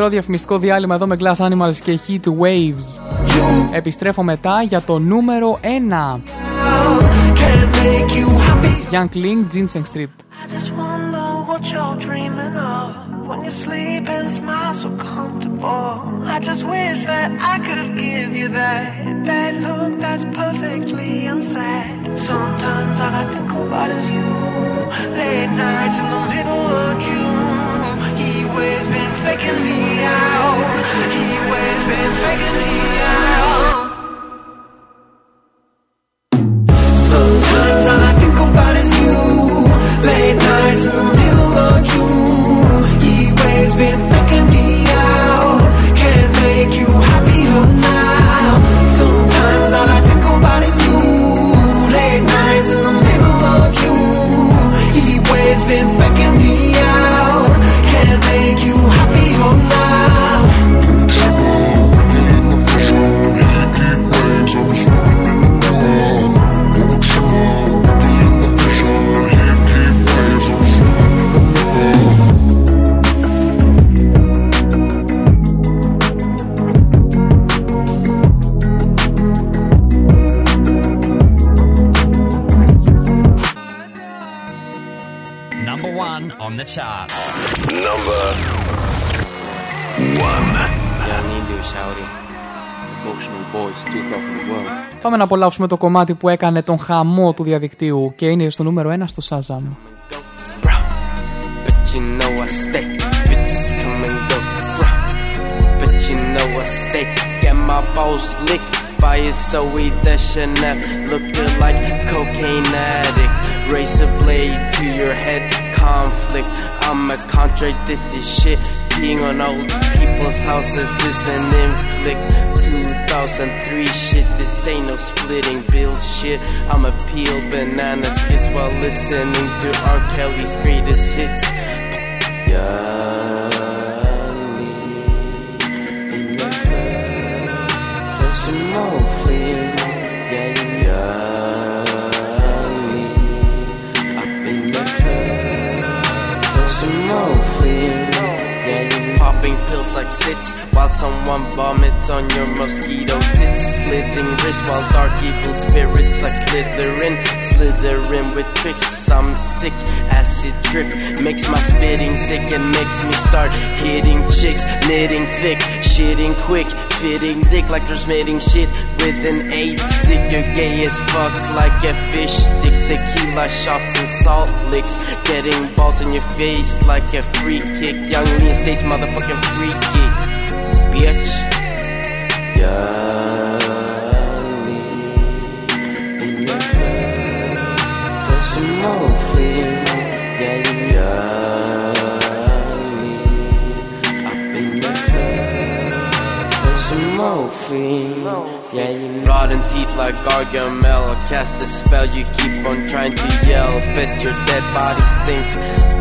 μικρό διαφημιστικό διάλειμμα εδώ με Glass Animals και Heat Waves. Επιστρέφω μετά για το νούμερο 1. can't make you happy. Young Kling, Ginseng Strip. I just wonder what you're dreaming of when you sleep and smile so comfortable. I just wish that I could give you that that look that's perfectly unsaid. Sometimes all I think about is you. Late nights in the middle of June. Always been faking me out. He always been faking me out. Sometimes all I think about is you. Late nights in the Πάμε να απολαύσουμε το κομμάτι που έκανε τον χαμό του διαδικτύου και είναι στο νούμερο 1 στο Shazam. But you know I stay. Bitches come and go. Bruh. But you know I stay. Get my balls licked by a Zoe Deschanel. Looking like a cocaine addict. Razor blade to your head. Conflict. I'm a contradict this shit. Being on old people's houses is an inflict. 2003 shit, this ain't no splitting bill shit. I'm a peel banana skits while listening to R. Kelly's greatest hits. Yeah, up in for some. Yeah, popping pills like while someone vomits on your mosquito tits. Slitting wrist while dark evil spirits like Slytherin, slithering with tricks. I'm sick, acid drip makes my spitting sick and makes me start hitting chicks, knitting thick, shitting quick. Fitting dick like mating shit with an eight stick. You're gay as fuck like a fish stick. Tequila shots and salt licks. Getting balls in your face like a free kick. Young Lean stays motherfucking free kick. Bitch. Yanni. In the for some more feel. Yeah, Yanni. Up in the for some more feel. Yeah, you rotten teeth like Gargamel. Cast a spell, you keep on trying to yell. Bet your dead body stinks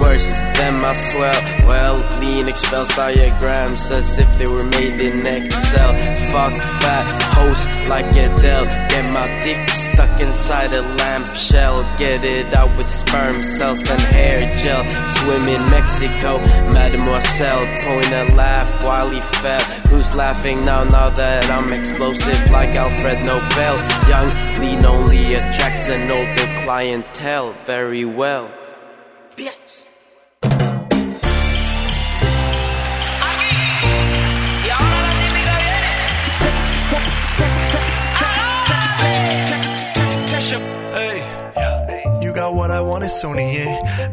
worse than my swell. Well, lean expels diagrams as if they were made in Excel. Fuck fat host like Adele. Get my dick stuck inside a lamp shell. Get it out with sperm cells and hair gel. Swim in Mexico, Mademoiselle. Point a laugh while he fell. Who's laughing now? Now that I'm explosive like Alfred Nobel. Young lean only attracts an older clientele very well. Hey, मेरा वारा वाने सोनिए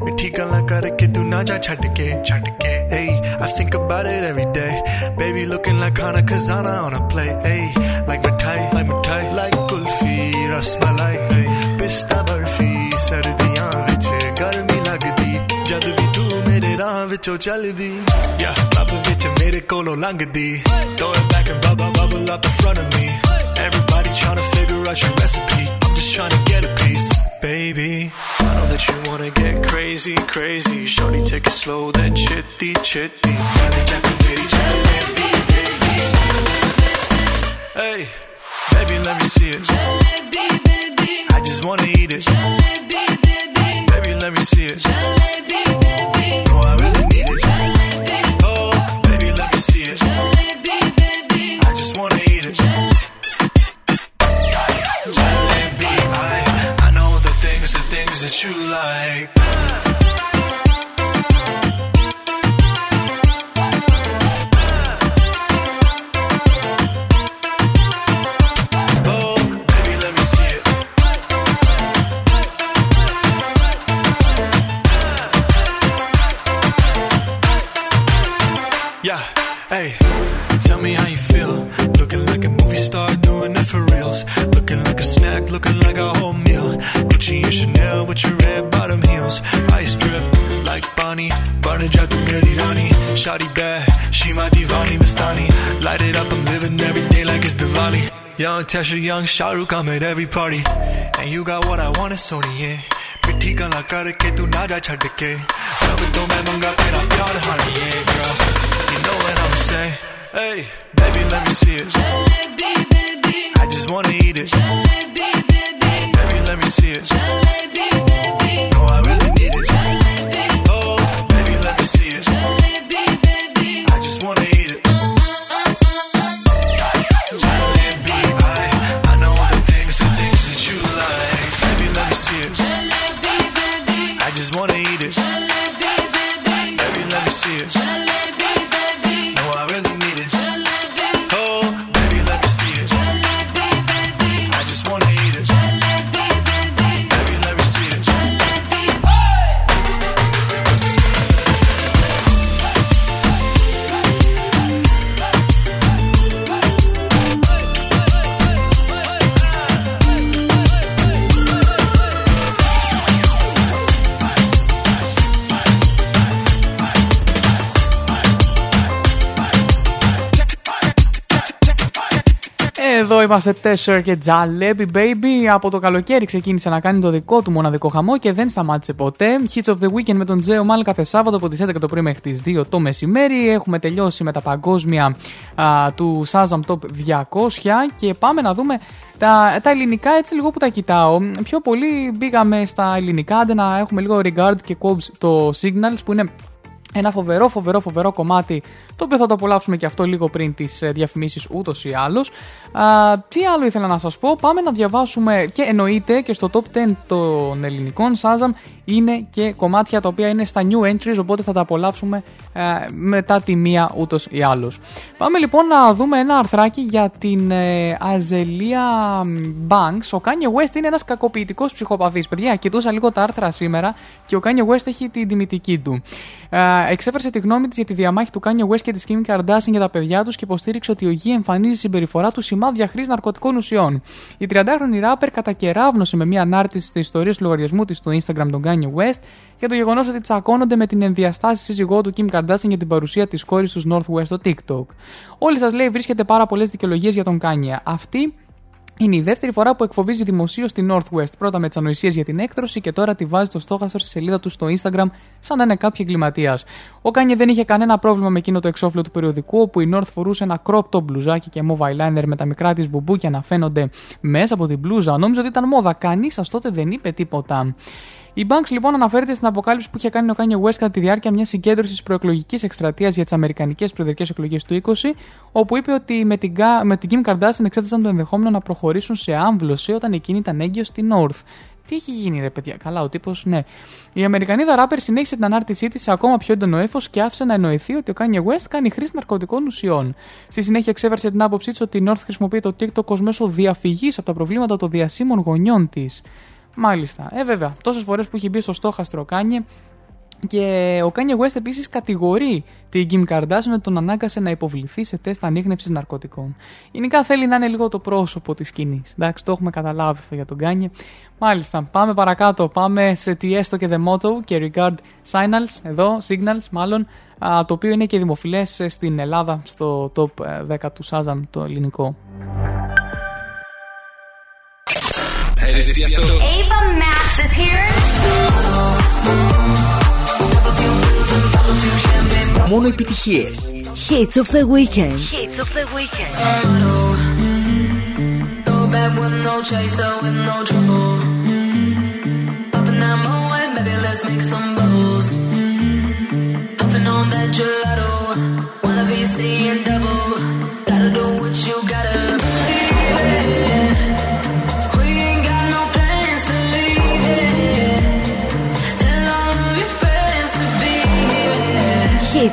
मिठी गल्ला करके तू ना जा छट के छट के hey I think about it every day. Baby looking like Hana Kazana on a play hey like मिठाई like मिठाई like कुल्फी रसमलाई hey पिस्ता बर्फी सर्दियां विच गर्मी लगदी जद भी तू मेरे राह विचों चलदी या क्लब विच मेरे कोलों लंघदी throw it back and bubble bubble up in front of me. Everybody trying to figure out your recipe just trying to get a piece. Baby, I know that you wanna get crazy, crazy. Shorty, take it slow, then chitty, chitty. Hey, baby, let me see it. I just wanna eat it. Baby, let me see it like like Bonnie, burning out the meri rani. Shawty bad, she my divani Mastani. Light it up, I'm living every day like it's Diwali. Young Tesha, young Shahrukh, I'm at every party. And you got what I want, it's Sony, yeah. ਮਿੱਠੀ ਗੱਲਾਂ ਕਰਕੇ ਤੂੰ ਨਾ ਜਾ ਛੱਡ ਕੇ ਰੱਬ ਤੋਂ ਮੈਂ ਮੰਗਾ ਤੇਰਾ ਪਿਆਰ ਹਾਨੀ yeah girl you know what I'ma say hey baby let me see it I just wanna eat it baby let me see it no είμαστε Τέσσερ και Τζαλέπι Baby. Από το καλοκαίρι ξεκίνησε να κάνει το δικό του μοναδικό χαμό και δεν σταμάτησε ποτέ. Hits of the Weekend με τον Τζέο Μάλ κάθε Σάββατο από τις 11 το πρωί μέχρι τις 2 το μεσημέρι. Έχουμε τελειώσει με τα παγκόσμια α, του Shazam Top 200 και πάμε να δούμε τα, τα ελληνικά έτσι λίγο που τα κοιτάω. Πιο πολύ μπήκαμε στα ελληνικά, άντε να έχουμε λίγο regard και quotes το Signals που είναι ένα φοβερό, φοβερό, φοβερό κομμάτι το οποίο θα το απολαύσουμε και αυτό λίγο πριν τις διαφημίσεις ούτως ή άλλως. Τι άλλο ήθελα να σας πω, πάμε να διαβάσουμε και εννοείται και στο top 10 των ελληνικών Shazam είναι και κομμάτια τα οποία είναι στα new entries, οπότε θα τα απολαύσουμε ε, μετά τη μία ούτως ή άλλως. Πάμε λοιπόν να δούμε ένα αρθράκι για την ε, Αζελία Banks. Ο Kanye West είναι ένας κακοποιητικός ψυχοπαθής. Παιδιά, κοιτούσα λίγο τα άρθρα σήμερα και ο Kanye West έχει την τιμητική του. Ε, εξέφρασε τη γνώμη της για τη διαμάχη του Kanye West και της Kim Kardashian για τα παιδιά τους και υποστήριξε ότι ο γη εμφανίζει συμπεριφορά του σημάδια χρήση ναρκωτικών ουσιών. Η 30χρονη ράπερ κατακεράβνωσε με μια ανάρτηση τη ιστορία του λογαριασμού της στο Instagram τον Kanye West για το γεγονός ότι τσακώνονται με την ενδιαστάση σύζυγό του Kim Kardashian για την παρουσία της κόρης τους Northwest στο TikTok. Όλοι σας λέει βρίσκεται πάρα πολλές δικαιολογίες για τον Kanye. Αυτή είναι η δεύτερη φορά που εκφοβίζει δημοσίως τη Northwest. Πρώτα με τις ανοησίες για την έκτρωση και τώρα τη βάζει στο στόχαστρο στη σελίδα του στο Instagram σαν να είναι κάποιος εγκληματίας. Ο Kanye δεν είχε κανένα πρόβλημα με εκείνο το εξώφυλλο του περιοδικού, όπου η North φορούσε ένα crop top μπλουζάκι και mobile liner με τα μικρά της μπουμπούκια να φαίνονται μέσα από την μπλούζα. Νόμιζα ότι ήταν μόδα. Κανείς σα τότε δεν είπε τίποτα. Η Banks λοιπόν αναφέρεται στην αποκάλυψη που είχε κάνει ο Kanye West κατά τη διάρκεια μιας συγκέντρωσης προεκλογικής εκστρατείας για τις Αμερικανικές προεδρικές εκλογές του 20, όπου είπε ότι με την, με την Kim Kardashian εξέτασαν το ενδεχόμενο να προχωρήσουν σε άμβλωση όταν εκείνη ήταν έγκυος στη North. Τι έχει γίνει, ρε παιδιά, καλά, ο τύπος, ναι. Η Αμερικανίδα ράπερ συνέχισε την ανάρτησή της σε ακόμα πιο έντονο ύφος και άφησε να εννοηθεί ότι ο Kanye West κάνει χρήση ναρκωτικών ουσιών. Στη συνέχεια εξέφρασε την άποψή της ότι η North χρησιμοποιεί το TikTok ως μέσο διαφυγής από τα προβλήματα των διάσημων γονιών της. Μάλιστα. Ε, βέβαια. Τόσες φορές που έχει μπει στο στόχαστρο ο Kanye. Και ο Kanye West επίσης κατηγορεί την Kim Kardashian ότι τον ανάγκασε να υποβληθεί σε τεστ ανίχνευσης ναρκωτικών. Γενικά θέλει να είναι λίγο το πρόσωπο της σκηνής. Εντάξει, το έχουμε καταλάβει αυτό για τον Kanye. Μάλιστα, πάμε παρακάτω. Πάμε σε Tiesto και The Motto και Regard Signals, εδώ, Signals μάλλον, το οποίο είναι και δημοφιλές ε, στην Ελλάδα στο top ε, 10 του Shazam το ελληνικό. Tiesto. Ava Max is here. Μόνο επιτυχίες. Hits of the weekend. Hits of the weekend. Up and down my way, baby, let's make some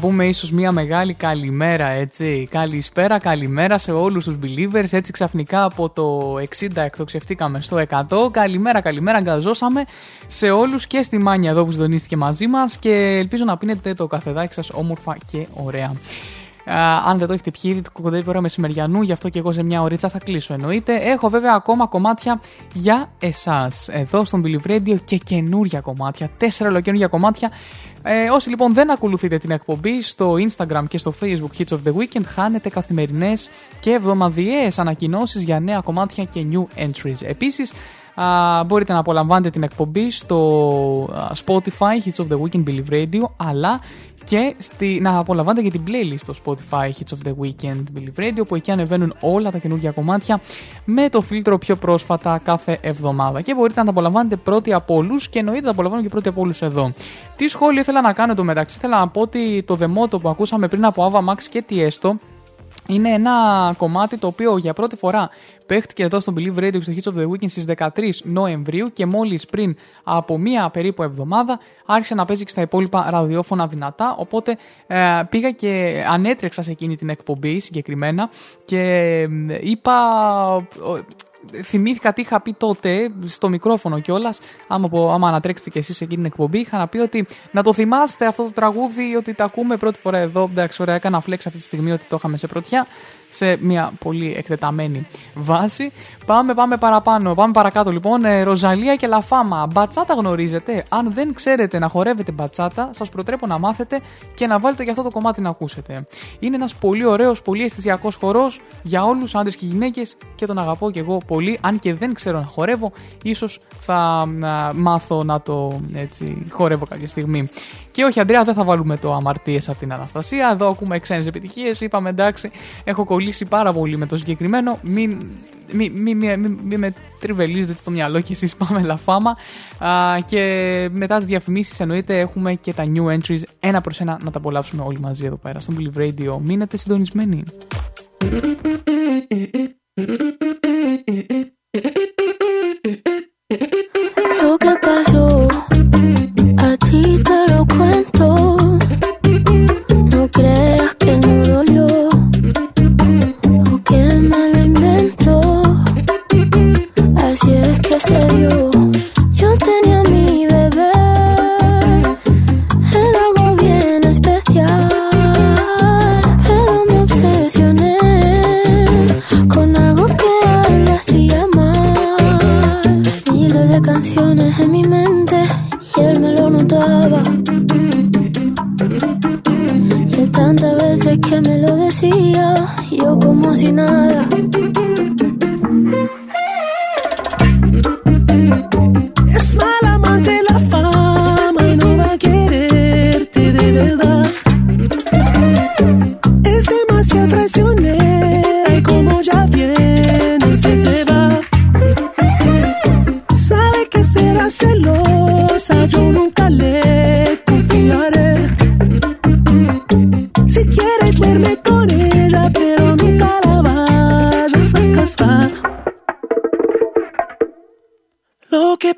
Να πούμε ίσως μια μεγάλη καλημέρα έτσι Καλησπέρα, καλημέρα σε όλους τους believers Έτσι ξαφνικά από το 60 εκτοξευτήκαμε στο 100 Καλημέρα, καλημέρα, αγκαζώσαμε σε όλους και στη Μάνια εδώ που συντονίστηκε μαζί μας Και ελπίζω να πίνετε το καφεδάκι σας όμορφα και ωραία αν δεν το έχετε πιει, το κοντεύει ώρα μεσημεριανού, γι' αυτό και εγώ σε μια ωρίτσα θα κλείσω εννοείται. Έχω βέβαια ακόμα κομμάτια για εσάς εδώ στον Believe Radio και καινούρια κομμάτια, τέσσερα ολοκαινούργια κομμάτια. Ε, όσοι λοιπόν δεν ακολουθείτε την εκπομπή στο Instagram και στο Facebook Hits of the Weekend, χάνετε καθημερινές και εβδομαδιαίες ανακοινώσεις για νέα κομμάτια και new entries. Επίσης, Α, μπορείτε να απολαμβάνετε την εκπομπή στο Spotify Hits of the Weekend Believe Radio αλλά και στη, να απολαμβάνετε και την playlist στο Spotify Hits of the Weekend Believe Radio που εκεί ανεβαίνουν όλα τα καινούργια κομμάτια με το φίλτρο πιο πρόσφατα κάθε εβδομάδα και μπορείτε να τα απολαμβάνετε πρώτοι από όλους και εννοείται τα απολαμβάνω και πρώτοι από όλους εδώ. Τι σχόλιο ήθελα να κάνω το μεταξύ, ήθελα να πω ότι το δεμότο που ακούσαμε πριν από Ava Max και τι έστω είναι ένα κομμάτι το οποίο για πρώτη φορά παίχτηκε εδώ στο Believe Radio στο Hits of the Weekend στις 13 Νοεμβρίου και μόλις πριν από μία περίπου εβδομάδα άρχισε να παίζει και στα υπόλοιπα ραδιόφωνα δυνατά. Οπότε ε, πήγα και ανέτρεξα σε εκείνη την εκπομπή συγκεκριμένα και είπα θυμήθηκα τι είχα πει τότε στο μικρόφωνο κιόλας. Άμα, άμα ανατρέξετε κι εσείς εκείνη την εκπομπή, είχα να πει ότι να το θυμάστε αυτό το τραγούδι, ότι τα ακούμε πρώτη φορά εδώ. Εντάξει, ωραία, έκανα φλέξ αυτή τη στιγμή ότι το είχαμε σε πρωτιά σε μια πολύ εκτεταμένη βάση. Πάμε, πάμε παραπάνω. Πάμε παρακάτω λοιπόν. Ε, Ροζαλία και Λαφάμα. Μπατσάτα γνωρίζετε; Αν δεν ξέρετε να χορεύετε μπατσάτα, σας προτρέπω να μάθετε και να βάλετε και αυτό το κομμάτι να ακούσετε. Είναι ένας πολύ ωραίος, πολύ αισθησιακός χορός για όλους, άντρες και γυναίκες και τον αγαπώ και εγώ πολύ. Αν και δεν ξέρω να χορεύω, ίσως θα μάθω να το έτσι, χορεύω κάποια στιγμή. Και όχι, Αντρέα, δεν θα βάλουμε το αμαρτίες από την Αναστασία. Εδώ ακούμε ξένες επιτυχίες. Είπαμε εντάξει, έχω κολλήσει πάρα πολύ με το συγκεκριμένο. Μην, μη, μη, μη, μη, μη με τριβελίζετε στο μυαλό και εσείς πάμε λαφάμα Α, και μετά τις διαφημίσεις εννοείται έχουμε και τα new entries ένα προς ένα να τα απολαύσουμε όλοι μαζί εδώ πέρα στο Believe Radio μείνετε συντονισμένοι Lo que pasó, es que se dio. Yo tenía mi bebé, era algo bien especial, pero me obsesioné con algo que a él hacía mal. Miles de canciones en mi mente y él me lo notaba. Y tantas veces que me lo decía, yo como si nada.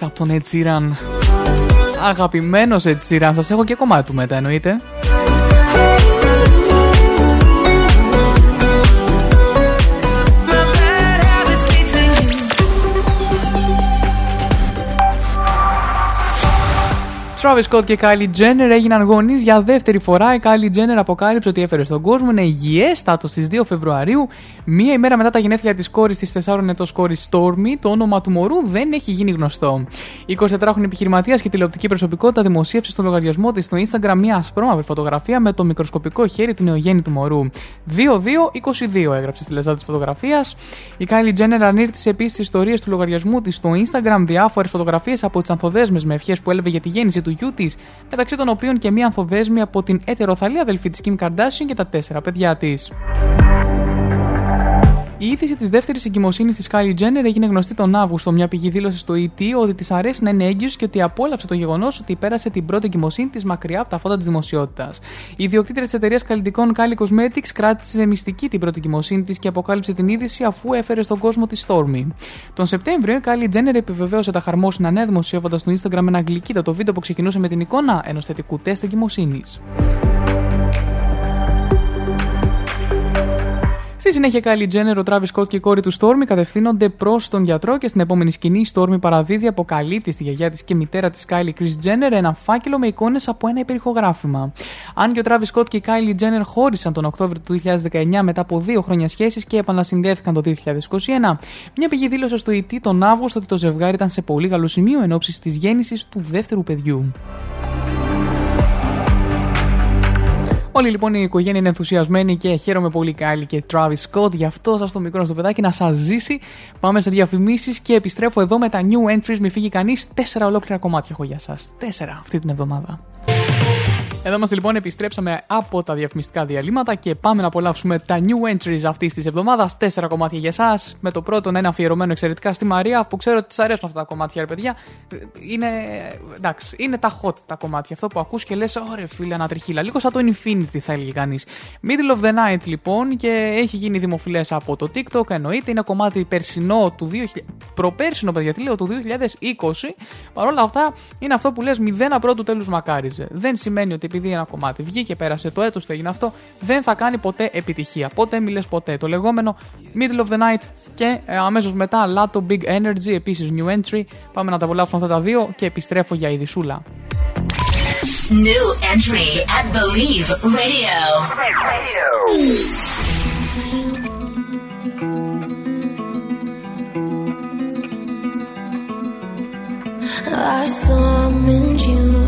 Από τον Ed Sheeran. Αγαπημένος Ed Sheeran, σας έχω και κομμάτι του μετά εννοείται. Travis Scott και Kylie Jenner έγιναν γονείς για δεύτερη φορά. Η Kylie Jenner αποκάλυψε ότι έφερε στον κόσμο ένα υγιέστατο στι 2 Φεβρουαρίου Μία ημέρα μετά τα γενέθλια της κόρης της 4 ετών κόρης Stormy, το όνομα του μωρού δεν έχει γίνει γνωστό. Η 24χρονη επιχειρηματίας και τηλεοπτική προσωπικότητα δημοσίευσε στο λογαριασμό της στο Instagram μια ασπρόμαυρη φωτογραφία με το μικροσκοπικό χέρι του νεογέννητου μωρού. 2-2-22 έγραψε στη λεζά της φωτογραφίας. Η Kylie Jenner ανήρτησε επίσης τις ιστορίες του λογαριασμού της στο Instagram διάφορες φωτογραφίες από τις ανθοδέσμες με ευχές που έλαβε για τη γέννηση του γιού της, μεταξύ των οποίων και μία ανθοδέσμη από την ετεροθαλή αδελφή της Kim Kardashian και τα τέσσερα παιδιά της. Η είδηση της δεύτερης εγκυμοσύνης της Kylie Jenner έγινε γνωστή τον Αύγουστο. Μια πηγή δήλωσε στο ET ότι της αρέσει να είναι έγκυος και ότι απόλαυσε το γεγονός ότι πέρασε την πρώτη εγκυμοσύνη της μακριά από τα φώτα της δημοσιότητας. Η ιδιοκτήτρια της εταιρείας καλλιτικών Kylie Cosmetics κράτησε μυστική την πρώτη εγκυμοσύνη της και αποκάλυψε την είδηση αφού έφερε στον κόσμο τη Stormy. Τον Σεπτέμβριο, η Kylie Jenner επιβεβαίωσε τα χαρμόσυνα νέα δημοσιεύοντας στο Instagram ένα γλυκύτατο βίντεο που ξεκινούσε με την εικόνα ενός θετικού τεστ εγκυμοσύνης. Στη συνέχεια, Kylie Jenner, ο Travis Scott και η κόρη του Stormy κατευθύνονται προς τον γιατρό και στην επόμενη σκηνή η Stormy παραδίδει αποκαλύπτει στη γιαγιά της και μητέρα της Kylie Chris Jenner ένα φάκελο με εικόνες από ένα υπερηχογράφημα. Αν και ο Travis Scott και η Kylie Jenner χώρισαν τον Οκτώβριο του 2019 μετά από δύο χρόνια σχέσει και επανασυνδέθηκαν το 2021, μια πηγή δήλωσε στο ET τον Αύγουστο ότι το ζευγάρι ήταν σε πολύ καλό σημείο εν ώψης της γέννησης του δεύτερου παιδιού. Όλη λοιπόν η οικογένεια είναι ενθουσιασμένη και χαίρομαι πολύ Κάλλη και Travis Scott. Γι' αυτό σας το μικρό στο παιδάκι να σας ζήσει. Πάμε σε διαφημίσεις και επιστρέφω εδώ με τα new entries. Μη φύγει κανείς. Τέσσερα ολόκληρα κομμάτια έχω για σας. Τέσσερα αυτή την εβδομάδα. Εδώ είμαστε λοιπόν, επιστρέψαμε από τα διαφημιστικά διαλύματα και πάμε να απολαύσουμε τα new entries αυτής της εβδομάδας. Τέσσερα κομμάτια για εσάς. Με το πρώτο να είναι αφιερωμένο εξαιρετικά στη Μαρία, που ξέρω ότι της αρέσουν αυτά τα κομμάτια, ρε παιδιά. Είναι, εντάξει, είναι τα hot τα κομμάτια. Αυτό που ακούς και λες, ωραία φίλε, ανατριχίλα. Λίγο σαν το Infinity θα έλεγε κανείς. Middle of the Night λοιπόν και έχει γίνει δημοφιλές από το TikTok, εννοείται. Είναι κομμάτι περσινό του 2000, προπέρσινο παιδιά, τι λέω, του 2020. Παρ' όλα αυτά είναι αυτό που λες μηδένα πρώτου τέλου μακάριζε. Δεν σημαίνει ότι επειδή ένα κομμάτι βγήκε, πέρασε το έτος, το έγινε αυτό, δεν θα κάνει ποτέ επιτυχία. Ποτέ μιλέ ποτέ. Το λεγόμενο Middle of the Night και ε, αμέσως μετά Lato Big Energy, επίσης new entry. Πάμε να τα απολαύσουμε αυτά τα δύο και επιστρέφω για ειδισούλα. New entry at Believe Radio. I summoned you,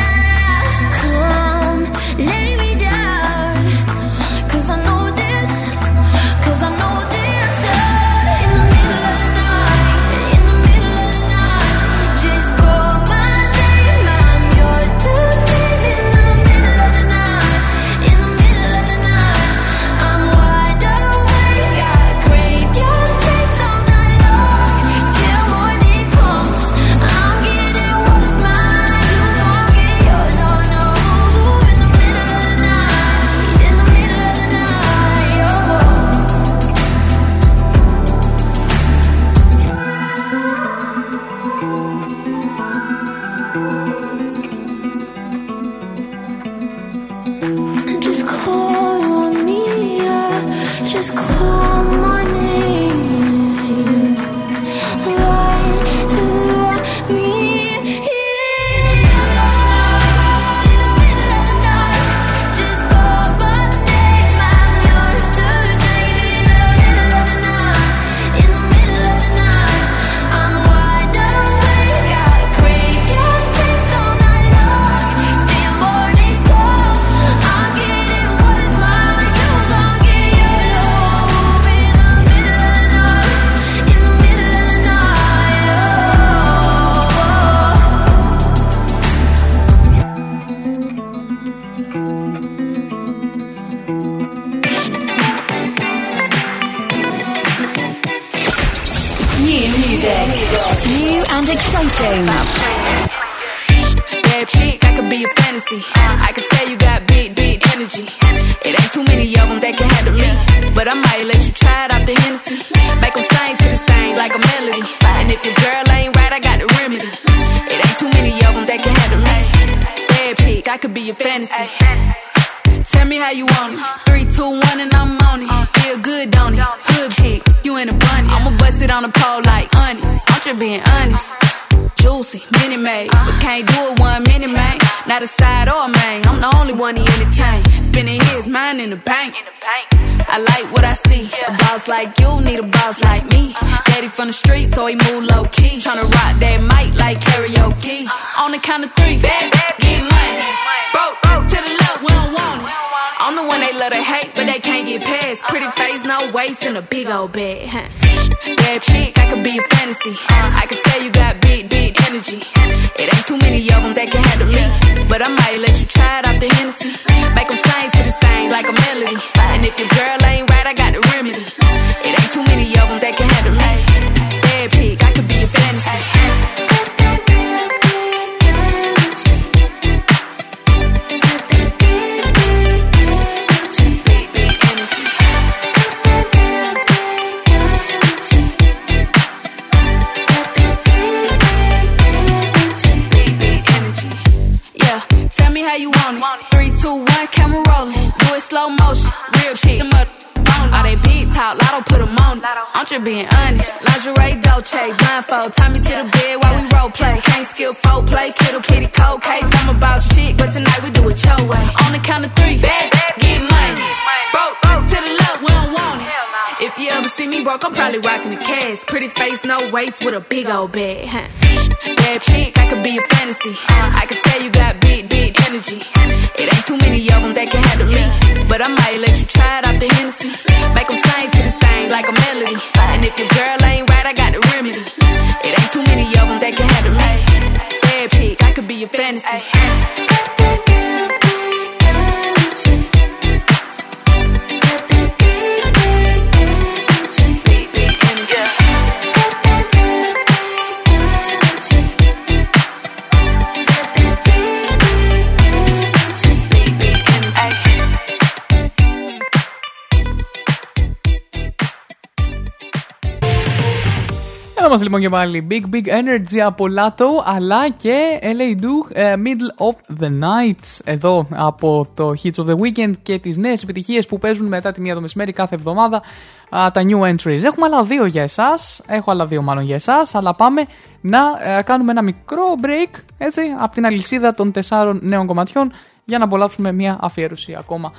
βάλει Big Big Energy από Lato αλλά και LA Duke ε, Middle of the Night εδώ από το Hits of the Weekend και τις νέες επιτυχίες που παίζουν μετά τη μία το μεσημέρι κάθε εβδομάδα τα new entries. Έχουμε άλλα δύο για εσάς, έχω άλλα δύο μάλλον για εσάς αλλά πάμε να ε, κάνουμε ένα μικρό break έτσι από την αλυσίδα των τεσσάρων νέων κομματιών για να απολαύσουμε μια αφιέρωση ακόμα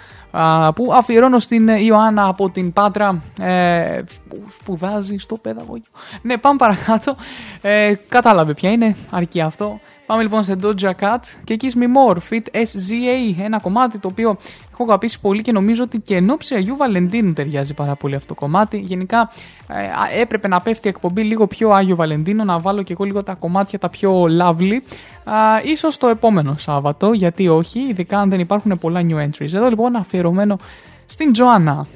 που αφιερώνω στην Ιωάννα από την Πάτρα ε, που σπουδάζει στο παιδαγωγείο. Ναι, πάμε παρακάτω. Ε, κατάλαβε ποια είναι, αρκεί αυτό. Πάμε λοιπόν σε Doja Cat και Kiss Me More, Fit SZA, ένα κομμάτι το οποίο έχω αγαπήσει πολύ και νομίζω ότι και ενώ Αγίου Βαλεντίνου ταιριάζει πάρα πολύ αυτό το κομμάτι. Γενικά ε, έπρεπε να πέφτει η εκπομπή λίγο πιο Άγιο Βαλεντίνο, να βάλω και εγώ λίγο τα κομμάτια τα πιο lovely σω ίσως το επόμενο Σάββατο, γιατί όχι, ειδικά αν δεν υπάρχουν πολλά new entries. Εδώ λοιπόν αφιερωμένο στην Τζοάννα.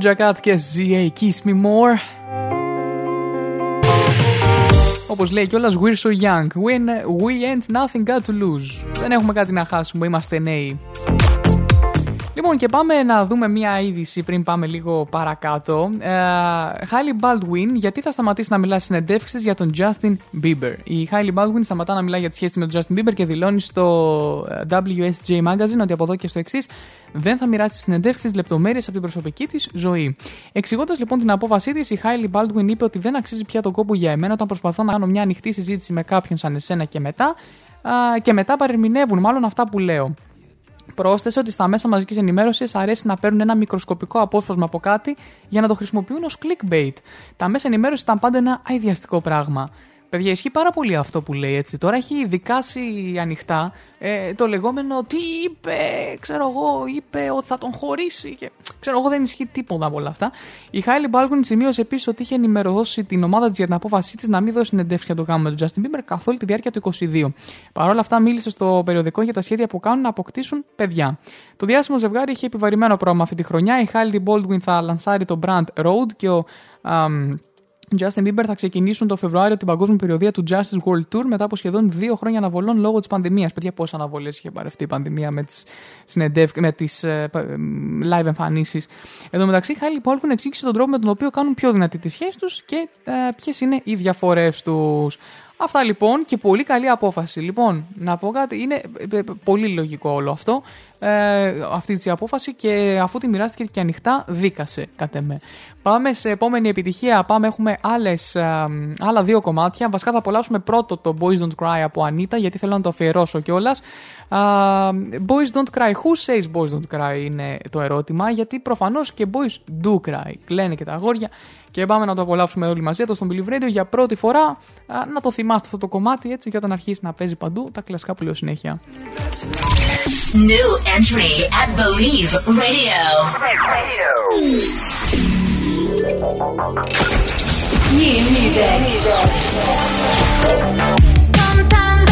Doja Cat και ZA Kiss Me More. Όπως λέει κιόλας, We're so young. We, we ain't nothing got to lose. Δεν έχουμε κάτι να χάσουμε, είμαστε νέοι. Λοιπόν, και πάμε να δούμε μία είδηση πριν πάμε λίγο παρακάτω. Ε, Hailey Baldwin, γιατί θα σταματήσει να μιλά στις συνεντεύξεις για τον Justin Bieber; Η Hailey Baldwin σταματά να μιλάει για τη σχέση με τον Justin Bieber και δηλώνει στο ε, WSJ Magazine ότι από εδώ και στο εξής δεν θα μοιράσει συνεντεύξεις λεπτομέρειες από την προσωπική της ζωή. Εξηγώντας λοιπόν την απόφασή της, η Hailey Baldwin είπε ότι δεν αξίζει πια τον κόπο για εμένα όταν προσπαθώ να κάνω μια ανοιχτή συζήτηση με κάποιον σαν εσένα και μετά. Α, και μετά παρερμηνεύουν μάλλον αυτά που λέω. Πρόσθεσε ότι στα μέσα μαζικής ενημέρωσης αρέσει να παίρνουν ένα μικροσκοπικό απόσπασμα από κάτι για να το χρησιμοποιούν ως clickbait. Τα μέσα ενημέρωσης ήταν πάντα ένα αειδιαστικό πράγμα. Παιδιά, ισχύει πάρα πολύ αυτό που λέει έτσι. Τώρα έχει δικάσει ανοιχτά ε, το λεγόμενο τι είπε, ξέρω εγώ, είπε ότι θα τον χωρίσει. Και, ξέρω εγώ, δεν ισχύει τίποτα από όλα αυτά. Η Χάιλι Μπάλκουν σημείωσε επίσης ότι είχε ενημερώσει την ομάδα της για την απόφασή της να μην δώσει συνεντεύξεις για το γάμο με τον Justin Bieber καθ' όλη τη διάρκεια του 22. Παρ' όλα αυτά, μίλησε στο περιοδικό για τα σχέδια που κάνουν να αποκτήσουν παιδιά. Το διάσημο ζευγάρι είχε επιβαρημένο πρόγραμμα αυτή τη χρονιά. Η Χάιλι Baldwin θα λανσάρει το brand Road και ο. αμ, Justin Bieber θα ξεκινήσουν το Φεβρουάριο την παγκόσμια περιοδία του Justice World Tour μετά από σχεδόν δύο χρόνια αναβολών λόγω της πανδημίας. Παιδιά, πόσες αναβολές είχε παρευτεί η πανδημία με τις με τις, ε, πα- ε, live εμφανίσεις. Εν τω μεταξύ, η Χάιλι Πόλκουν εξήγησε τον τρόπο με τον οποίο κάνουν πιο δυνατή τη σχέση τους και ε, ποιες είναι οι διαφορές τους. Αυτά λοιπόν και πολύ καλή απόφαση. Λοιπόν, να πω κάτι, είναι ε, ε, πολύ λογικό όλο αυτό, ε, αυτή τη απόφαση και αφού τη μοιράστηκε και ανοιχτά, δίκασε κατ' εμέ. Πάμε σε επόμενη επιτυχία, πάμε, έχουμε άλλες, ε, άλλα δύο κομμάτια. Βασικά θα απολαύσουμε πρώτο το Boys Don't Cry από Ανίτα, γιατί θέλω να το αφιερώσω κιόλας. boys Don't Cry, who says Boys Don't Cry είναι το ερώτημα, γιατί προφανώς και Boys Do Cry, λένε και τα αγόρια. Και πάμε να το απολαύσουμε όλοι μαζί εδώ στον Believe Radio για πρώτη φορά. Α, να το θυμάστε αυτό το κομμάτι έτσι και όταν αρχίσει να παίζει παντού τα κλασικά που λέω συνέχεια. New entry at Believe Radio. New music. Sometimes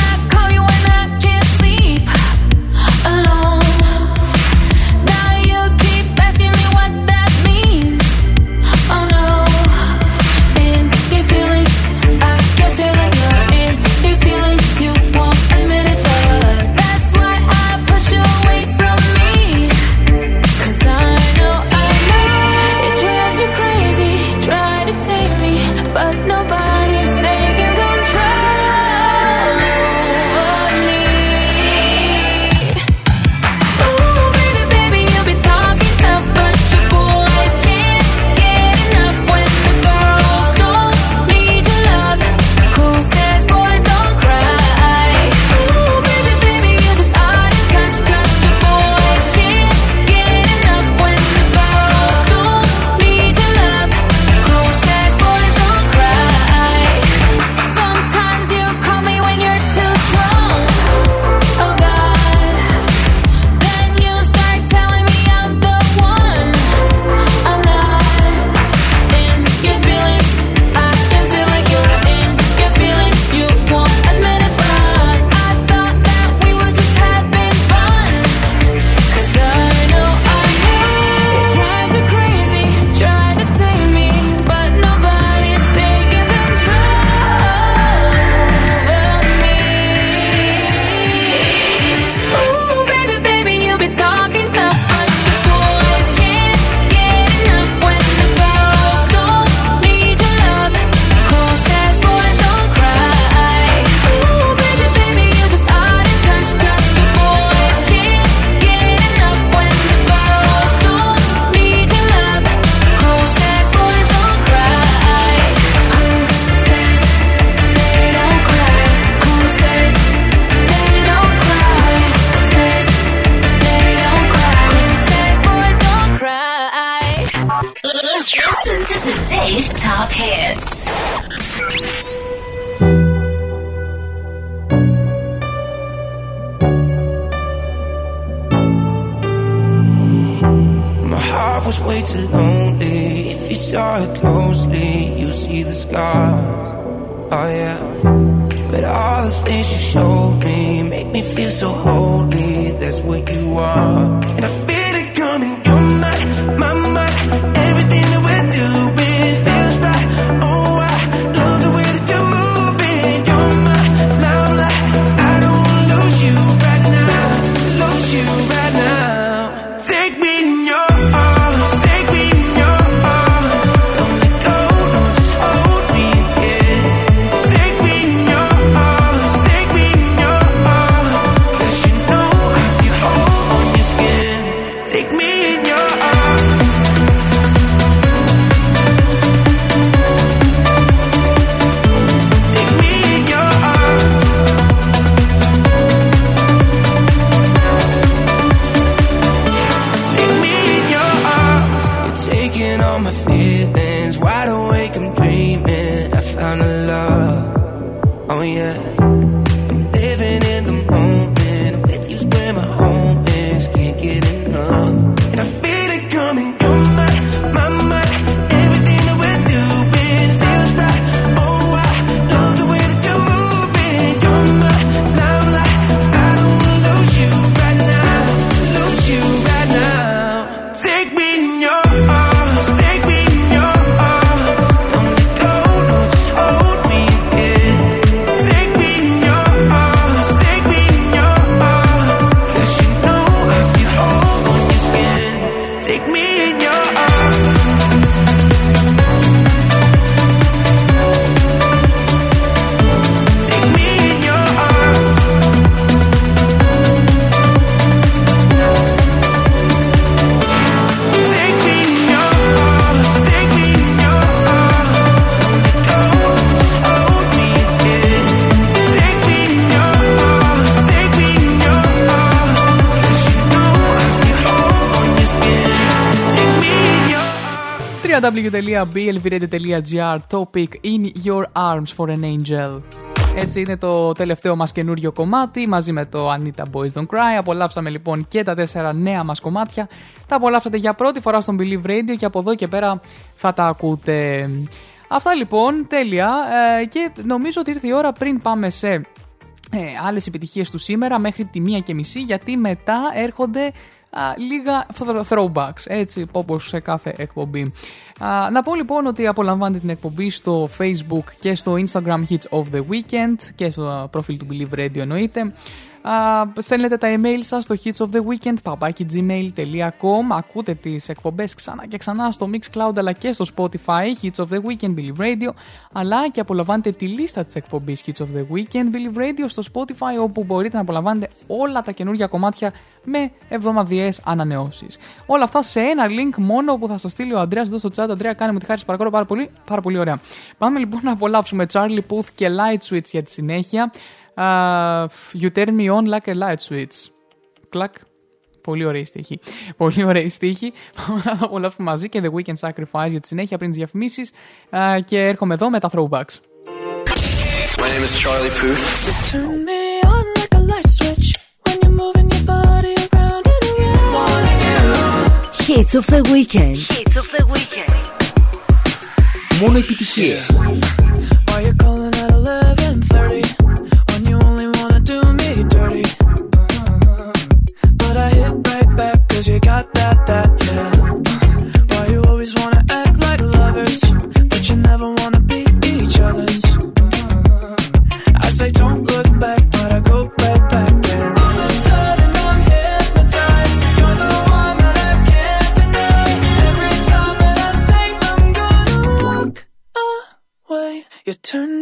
www.blvradio.gr Topic in your arms for an angel. Έτσι είναι το τελευταίο μας καινούριο κομμάτι μαζί με το Anita Boys Don't Cry. Απολαύσαμε λοιπόν και τα τέσσερα νέα μας κομμάτια. Τα απολαύσατε για πρώτη φορά στον Believe Radio και από εδώ και πέρα θα τα ακούτε. Αυτά λοιπόν, τέλεια. Ε, και νομίζω ότι ήρθε η ώρα πριν πάμε σε ε, άλλες επιτυχίες του σήμερα μέχρι τη μία και μισή γιατί μετά έρχονται α, λίγα thro- throwbacks, έτσι όπως σε κάθε εκπομπή. Α, να πω λοιπόν ότι απολαμβάνετε την εκπομπή στο facebook και στο instagram hits of the weekend και στο προφίλ του Believe Radio εννοείται. Α, στέλνετε τα email σας στο hits of the weekend papakigmail.com Ακούτε τις εκπομπές ξανά και ξανά στο Mixcloud αλλά και στο Spotify Hits of the Weekend Believe Radio αλλά και απολαμβάνετε τη λίστα της εκπομπής Hits of the Weekend Believe Radio στο Spotify όπου μπορείτε να απολαμβάνετε όλα τα καινούργια κομμάτια με εβδομαδιαίες ανανεώσεις. Όλα αυτά σε ένα link μόνο που θα σας στείλει ο Αντρέας εδώ στο chat. Αντρέα, κάνε μου τη χάρη, σας παρακαλώ πάρα πολύ. Πάρα πολύ ωραία. Πάμε λοιπόν να απολαύσουμε Charlie Puth και Light Switch για τη συνέχεια. Uh, you turn me on like a light switch. Κλακ. Πολύ ωραία η στίχη. Πολύ ωραία η στίχη. Πάμε να το απολαύσουμε μαζί και The Weekend Sacrifice για τη συνέχεια πριν τι διαφημίσει. και έρχομαι εδώ με τα throwbacks. My name is Charlie Puth. Turn me on like a light switch when you're moving your body around and around. Hits of the weekend. Hits of the weekend. Μόνο επιτυχίες. Why you calling at 11:30 'cause you got that that yeah. Why you always wanna act like lovers, but you never wanna be each other's? I say don't look back, but I go right back there. All of a sudden I'm hypnotized. You're the one that I can't deny. Every time that I say I'm gonna walk away, you turn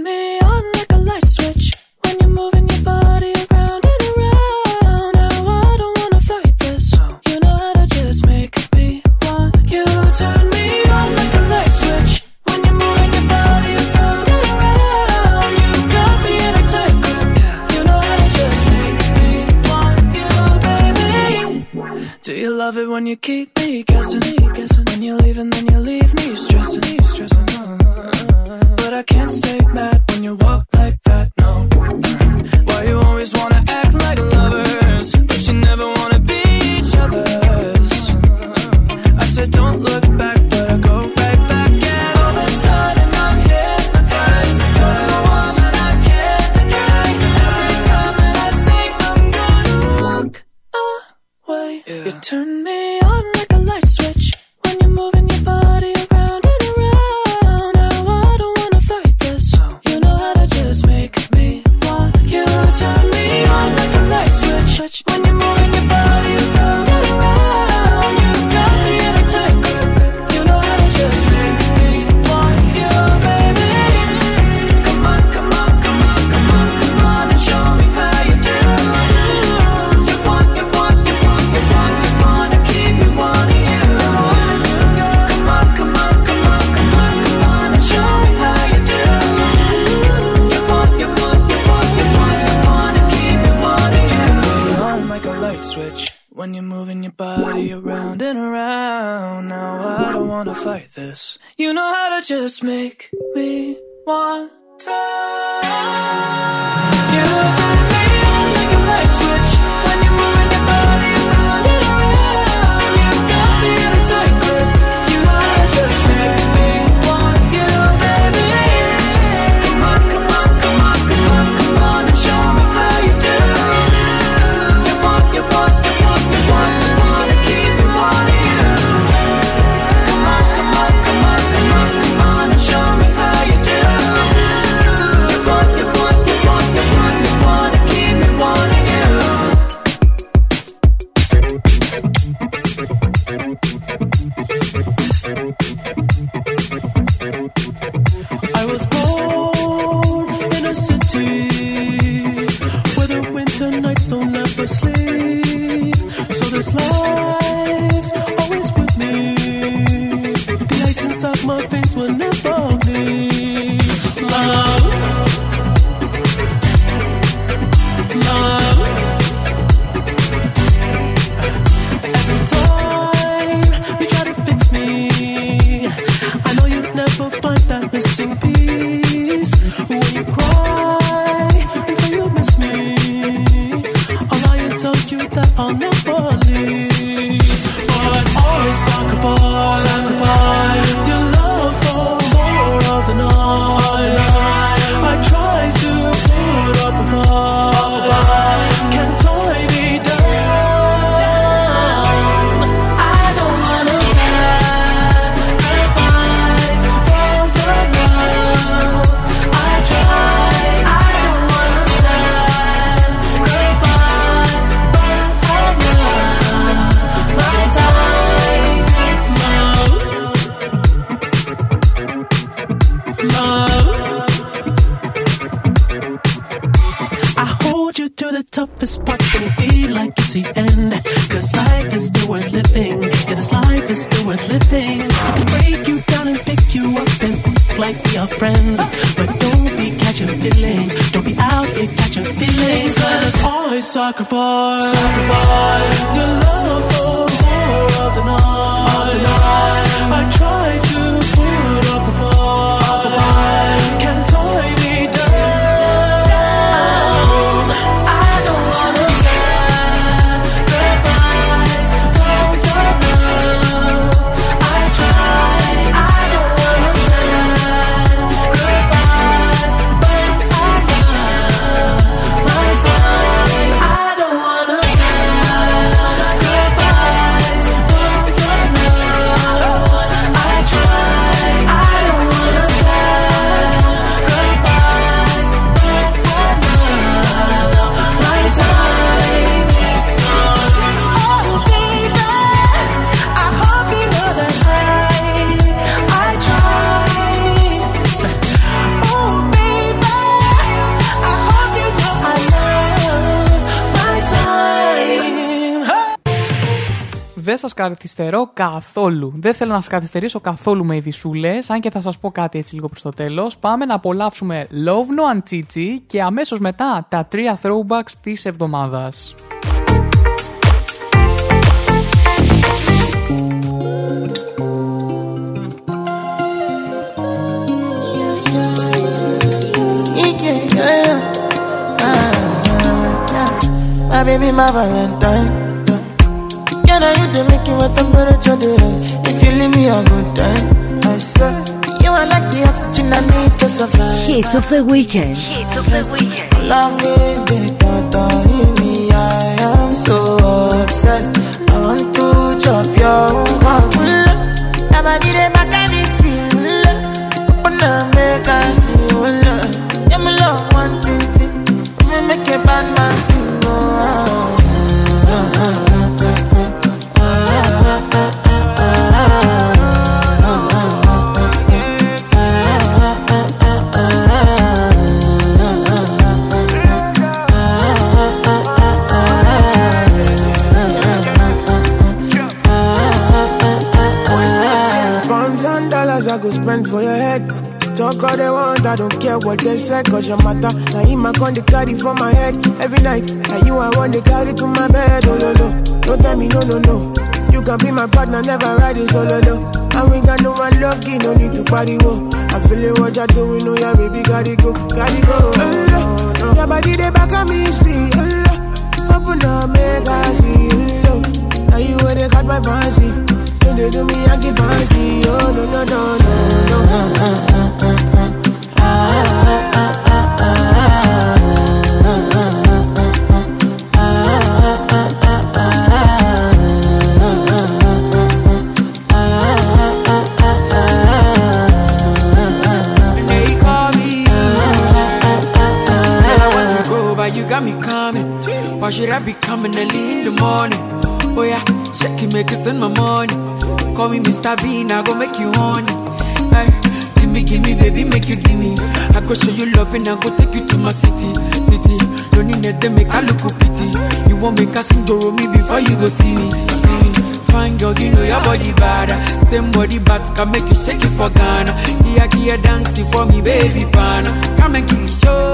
love it when you keep me guessing, guessing. Then you leave and then you leave me stressing, stressing. But I can't stay mad καθυστερώ καθόλου. Δεν θέλω να σας καθυστερήσω καθόλου με ειδισούλε, αν και θα σας πω κάτι έτσι λίγο προς το τέλος. Πάμε να απολαύσουμε Love No Anchichi και αμέσως μετά τα τρία throwbacks της εβδομάδας. My baby, my Valentine Yeah, now you make it temperature. If you leave me a good time, I swear. You are like the oxygen I need to survive. Hits of the weekend. Hits of the weekend. Loving the thought of me, I am so obsessed. I want to chop your mm-hmm. heart. I. for your head. Talk all they want, I don't care what they say, cause your matter. Now in my con, they carry for my head every night. And you are one, they carry to my bed, oh no no. Don't tell me no no no. You can be my partner, never ride it oh, solo no. And we got no one lucky, no need to party, whoa. I'm feeling what you're doing, no, yeah, baby, gotta go, gotta go. Oh, no. Your body, they back at me, sweet. Oh, open up, make I see. Oh, now you where they cut my fancy. Then they do me, I give fancy. Oh, no, no, no, no. You I go take you to my city, city. Need nothing, make I look pity. You won't make sing Doro me before you go see me, see me. Fine girl, you know your body bad. Same body but can make you shake it for Ghana. Here, here, dancing for me, baby, pana. Come and give me show.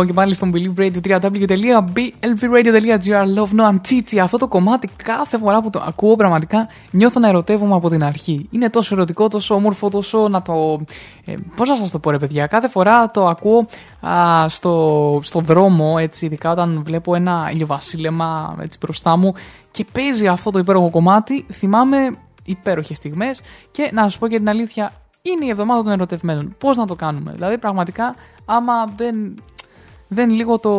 Λοιπόν και πάλι στον Believe Radio www.blvradio.gr Love no Antiti. Αυτό το κομμάτι κάθε φορά που το ακούω πραγματικά νιώθω να ερωτεύομαι από την αρχή. Είναι τόσο ερωτικό, τόσο όμορφο, τόσο να το. Ε, Πώς να σας το πω, ρε παιδιά. Κάθε φορά το ακούω α, στο, στο δρόμο, έτσι, ειδικά όταν βλέπω ένα ηλιοβασίλεμα έτσι, μπροστά μου και παίζει αυτό το υπέροχο κομμάτι. Θυμάμαι υπέροχες στιγμές και να σας πω και την αλήθεια, είναι η εβδομάδα των ερωτευμένων. Πώς να το κάνουμε; Δηλαδή, πραγματικά, άμα δεν, δεν λίγο το,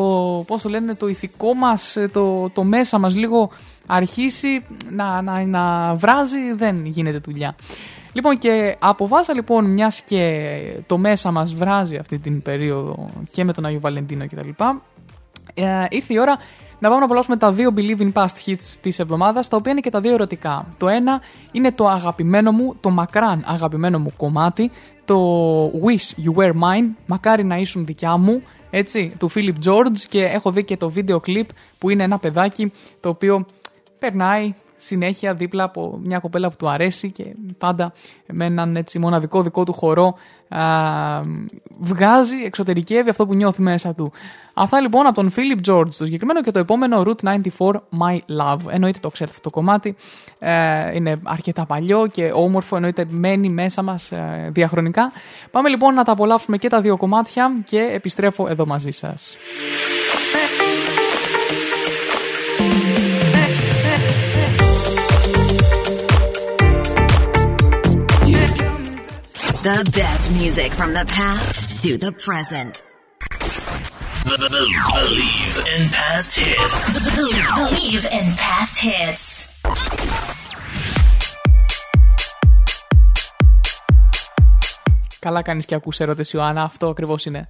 πώς το λένε, το ηθικό μας, το, το μέσα μας λίγο αρχίσει να, να, να βράζει, δεν γίνεται δουλειά. Λοιπόν και από βάσα λοιπόν μιας και το μέσα μας βράζει αυτή την περίοδο και με τον Αγιο Βαλεντίνο κτλ. Ε, ήρθε η ώρα να πάμε να απολαύσουμε τα δύο Believe in Past Hits της εβδομάδας, τα οποία είναι και τα δύο ερωτικά. Το ένα είναι το αγαπημένο μου, το μακράν αγαπημένο μου κομμάτι, το Wish You Were Mine, μακάρι να ήσουν δικιά μου, έτσι, του Philip George και έχω δει και το βίντεο κλιπ που είναι ένα παιδάκι το οποίο περνάει συνέχεια δίπλα από μια κοπέλα που του αρέσει και πάντα με έναν έτσι μοναδικό δικό του χορό α, βγάζει, εξωτερικεύει αυτό που νιώθει μέσα του. Αυτά λοιπόν από τον Philip George το συγκεκριμένο και το επόμενο Route 94 My Love. Εννοείται το ξέρετε αυτό το κομμάτι, ε, είναι αρκετά παλιό και όμορφο, εννοείται μένει μέσα μας ε, διαχρονικά. Πάμε λοιπόν να τα απολαύσουμε και τα δύο κομμάτια και επιστρέφω εδώ μαζί σας. The best music from the past to the present. Believe in past hits. Believe in past hits. Καλά κάνεις και ακούς ερώτηση Ιωάννα, αυτό ακριβώς είναι.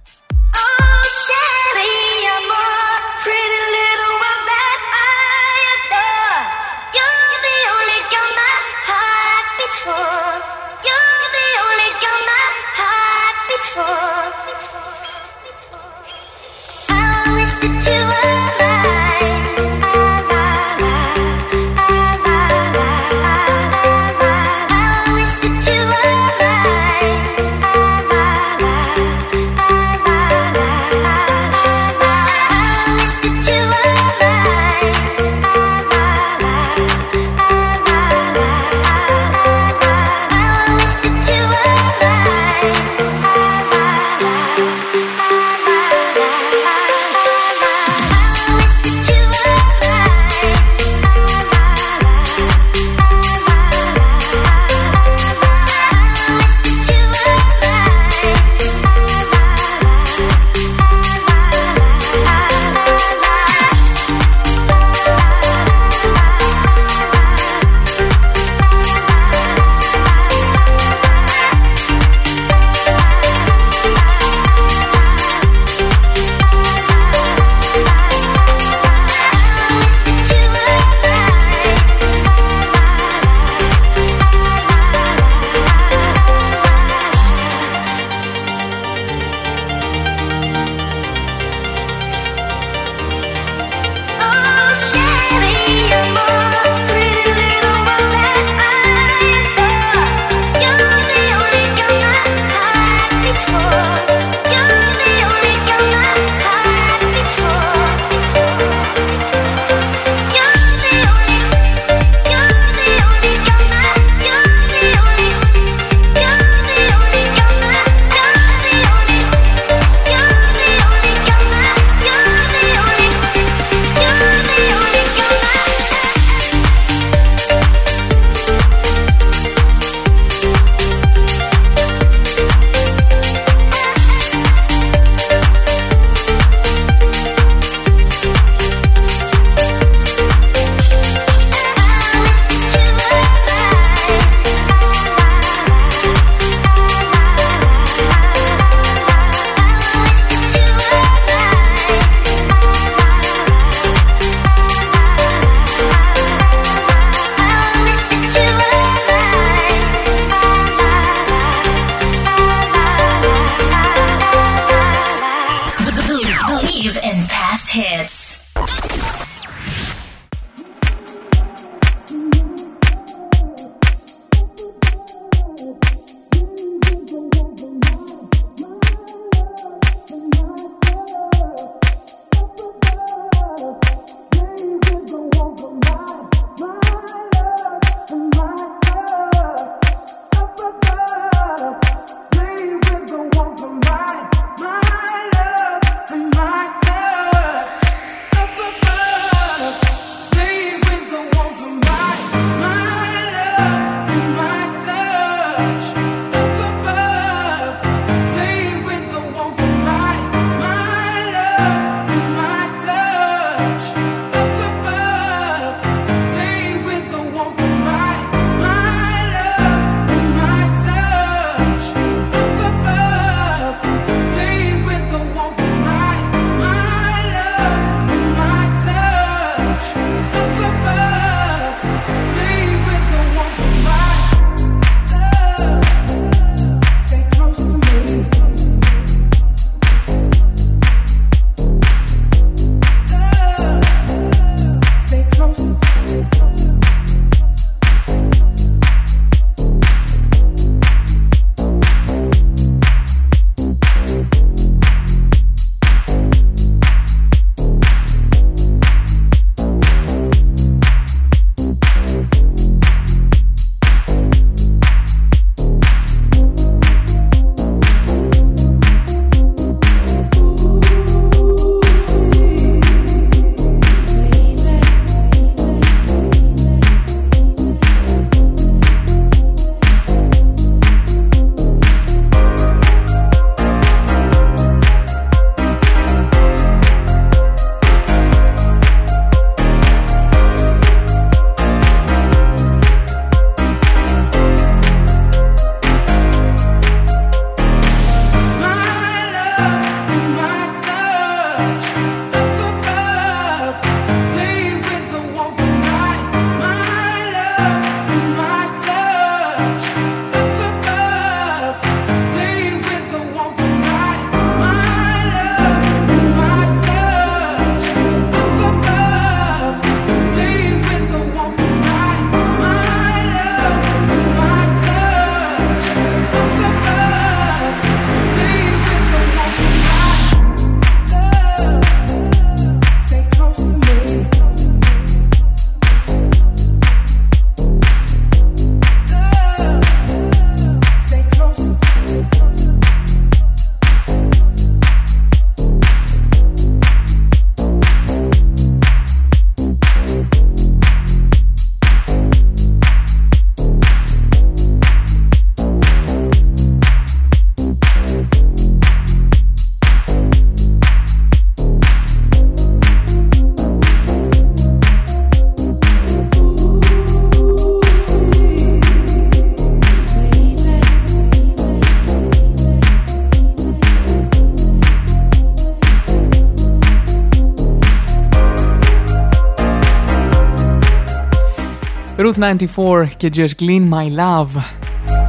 94 και Just Clean My Love.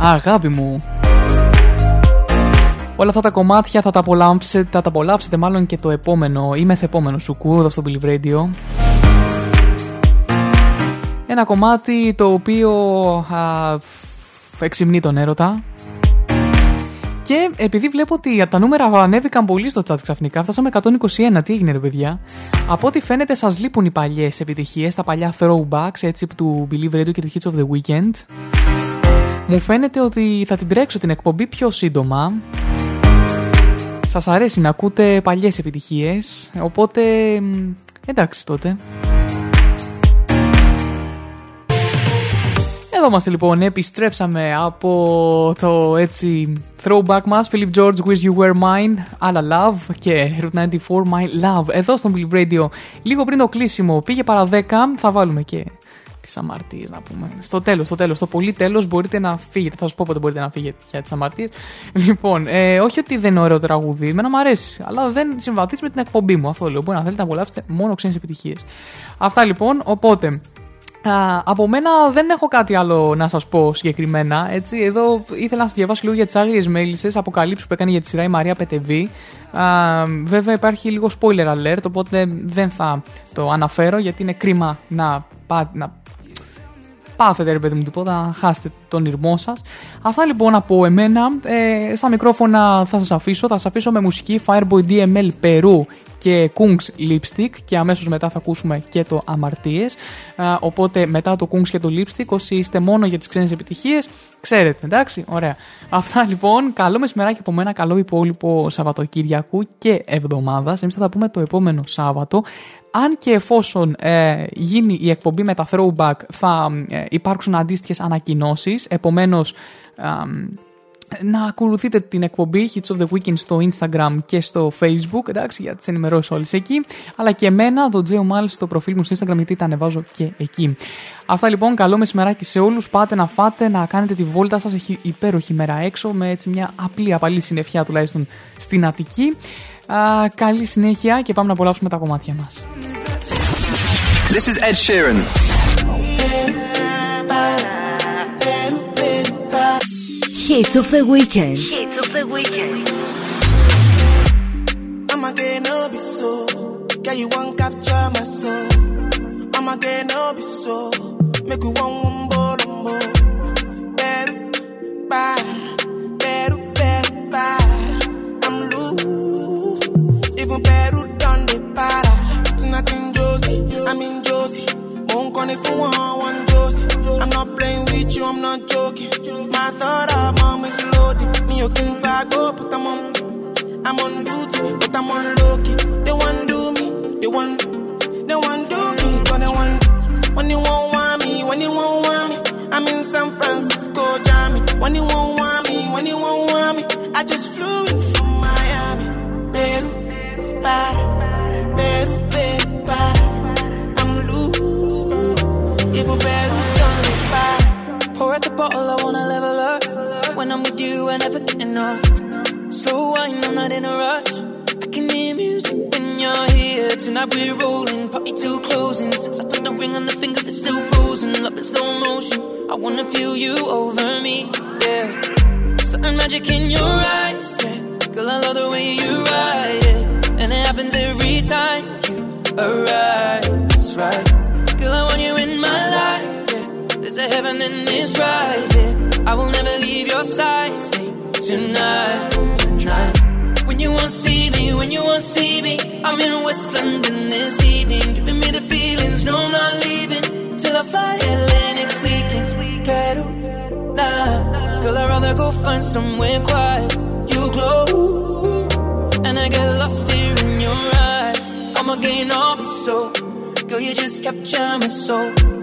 Αγάπη μου. Όλα αυτά τα κομμάτια θα τα απολαύσετε, θα τα απολαύσετε μάλλον και το επόμενο ή μεθεπόμενο σου κου εδώ στο Billy Radio. Ένα κομμάτι το οποίο α, εξυμνεί τον έρωτα. Και επειδή βλέπω ότι τα νούμερα ανέβηκαν πολύ στο chat ξαφνικά, φτάσαμε 121. Τι έγινε, ρε παιδιά; Από ό,τι φαίνεται, σας λείπουν οι παλιές επιτυχίες, τα παλιά throwbacks έτσι, του Believe Radio και του Hits of the Weekend. Μου φαίνεται ότι θα την τρέξω την εκπομπή πιο σύντομα. Σας αρέσει να ακούτε παλιές επιτυχίες, οπότε εντάξει τότε. Εδώ είμαστε λοιπόν, επιστρέψαμε από το έτσι throwback μας Philip George, Wish You Were Mine, Alla Love και Route 94, My Love. Εδώ στο Billy Radio, λίγο πριν το κλείσιμο, πήγε παρά 10, θα βάλουμε και τις αμαρτίες να πούμε. Στο τέλος, στο τέλος, στο πολύ τέλος μπορείτε να φύγετε. Θα σα πω πότε μπορείτε να φύγετε για τις αμαρτίες. Λοιπόν, ε, όχι ότι δεν είναι ωραίο τραγούδι, εμένα μου αρέσει, αλλά δεν συμβατίζει με την εκπομπή μου. Αυτό λέω. Μπορεί να θέλετε να απολαύσετε μόνο ξένες επιτυχίες. Αυτά λοιπόν, οπότε Α, από μένα δεν έχω κάτι άλλο να σας πω συγκεκριμένα. Έτσι. Εδώ ήθελα να σας διαβάσω λίγο για τις άγριες μέλισσες αποκαλύψεις που έκανε για τη σειρά η Μαρία Πετεβή. Α, βέβαια υπάρχει λίγο spoiler alert, οπότε δεν θα το αναφέρω γιατί είναι κρίμα να, πά- να πάθετε ρε παιδί μου τίποτα, να χάσετε τον ήρμό σας. Αυτά λοιπόν από εμένα. Ε, στα μικρόφωνα θα σας αφήσω. Θα σας αφήσω με μουσική Fireboy DML Peru και Kungs Lipstick και αμέσως μετά θα ακούσουμε και το Αμαρτίες. Α, οπότε μετά το Kungs και το Lipstick, όσοι είστε μόνο για τις ξένες επιτυχίες, ξέρετε, εντάξει, ωραία. Αυτά λοιπόν, καλό μεσημεράκι από μένα, καλό υπόλοιπο Σαββατοκύριακου και εβδομάδας. Εμείς θα τα πούμε το επόμενο Σάββατο. Αν και εφόσον ε, γίνει η εκπομπή με τα throwback θα ε, υπάρξουν αντίστοιχες ανακοινώσεις, επομένως αμ, να ακολουθείτε την εκπομπή Hits of the Weekend στο Instagram και στο Facebook, εντάξει, για τις ενημερώσεις όλες εκεί, αλλά και εμένα, το Τζέο Μάλ στο προφίλ μου στο Instagram, γιατί τα ανεβάζω και εκεί. Αυτά λοιπόν, καλό μεσημεράκι σε όλους, πάτε να φάτε, να κάνετε τη βόλτα σας, έχει υπέροχη μέρα έξω, με έτσι μια απλή απαλή συννεφιά τουλάχιστον στην Αττική. Α, καλή συνέχεια και πάμε να απολαύσουμε τα κομμάτια μας. This is Ed Sheeran. Hits of the weekend. Hits of the weekend. I'ma no be so. Girl, you won't capture my soul. I'ma no be so. Make you one one more, Better, bye. Better, better, bye. I'm loose. Even better done the para. Tonight in Josie, I'm in Josie. Won't call it for one, one Josie. I'm not playing with you, I'm not joking. My thought of mom is loaded. Me, you can fire go, put them on. I'm on duty, but I'm on low key. They want do me, they want, they want do me, but they want. When you won't want me, when you won't want me, I'm in San Francisco, Jammy. When you won't want me, when you won't want me, I just flew in from Miami. Para, Peru, Peru, even better done me para. Pour out the bottle, I wanna level up. When I'm with you, I never get enough. Slow wine, I'm not in a rush. I can hear music when you're here. Tonight we're rolling, party till closing. Since I put the ring on the finger, it's still frozen. Love in slow motion. I wanna feel you over me, yeah. Certain magic in your eyes, yeah. Girl, I love the way you ride it, and it happens every time you arrive. That's right. A heaven and it's right here. I will never leave your side. Stay tonight, tonight. When you won't see me, when you won't see me, I'm in West London this evening, giving me the feelings. No, I'm not leaving till I fly LA next weekend. Nah, girl, I'd rather go find somewhere quiet. You glow, and I get lost here in your eyes. I'ma gain all be so, girl, you just capture my soul.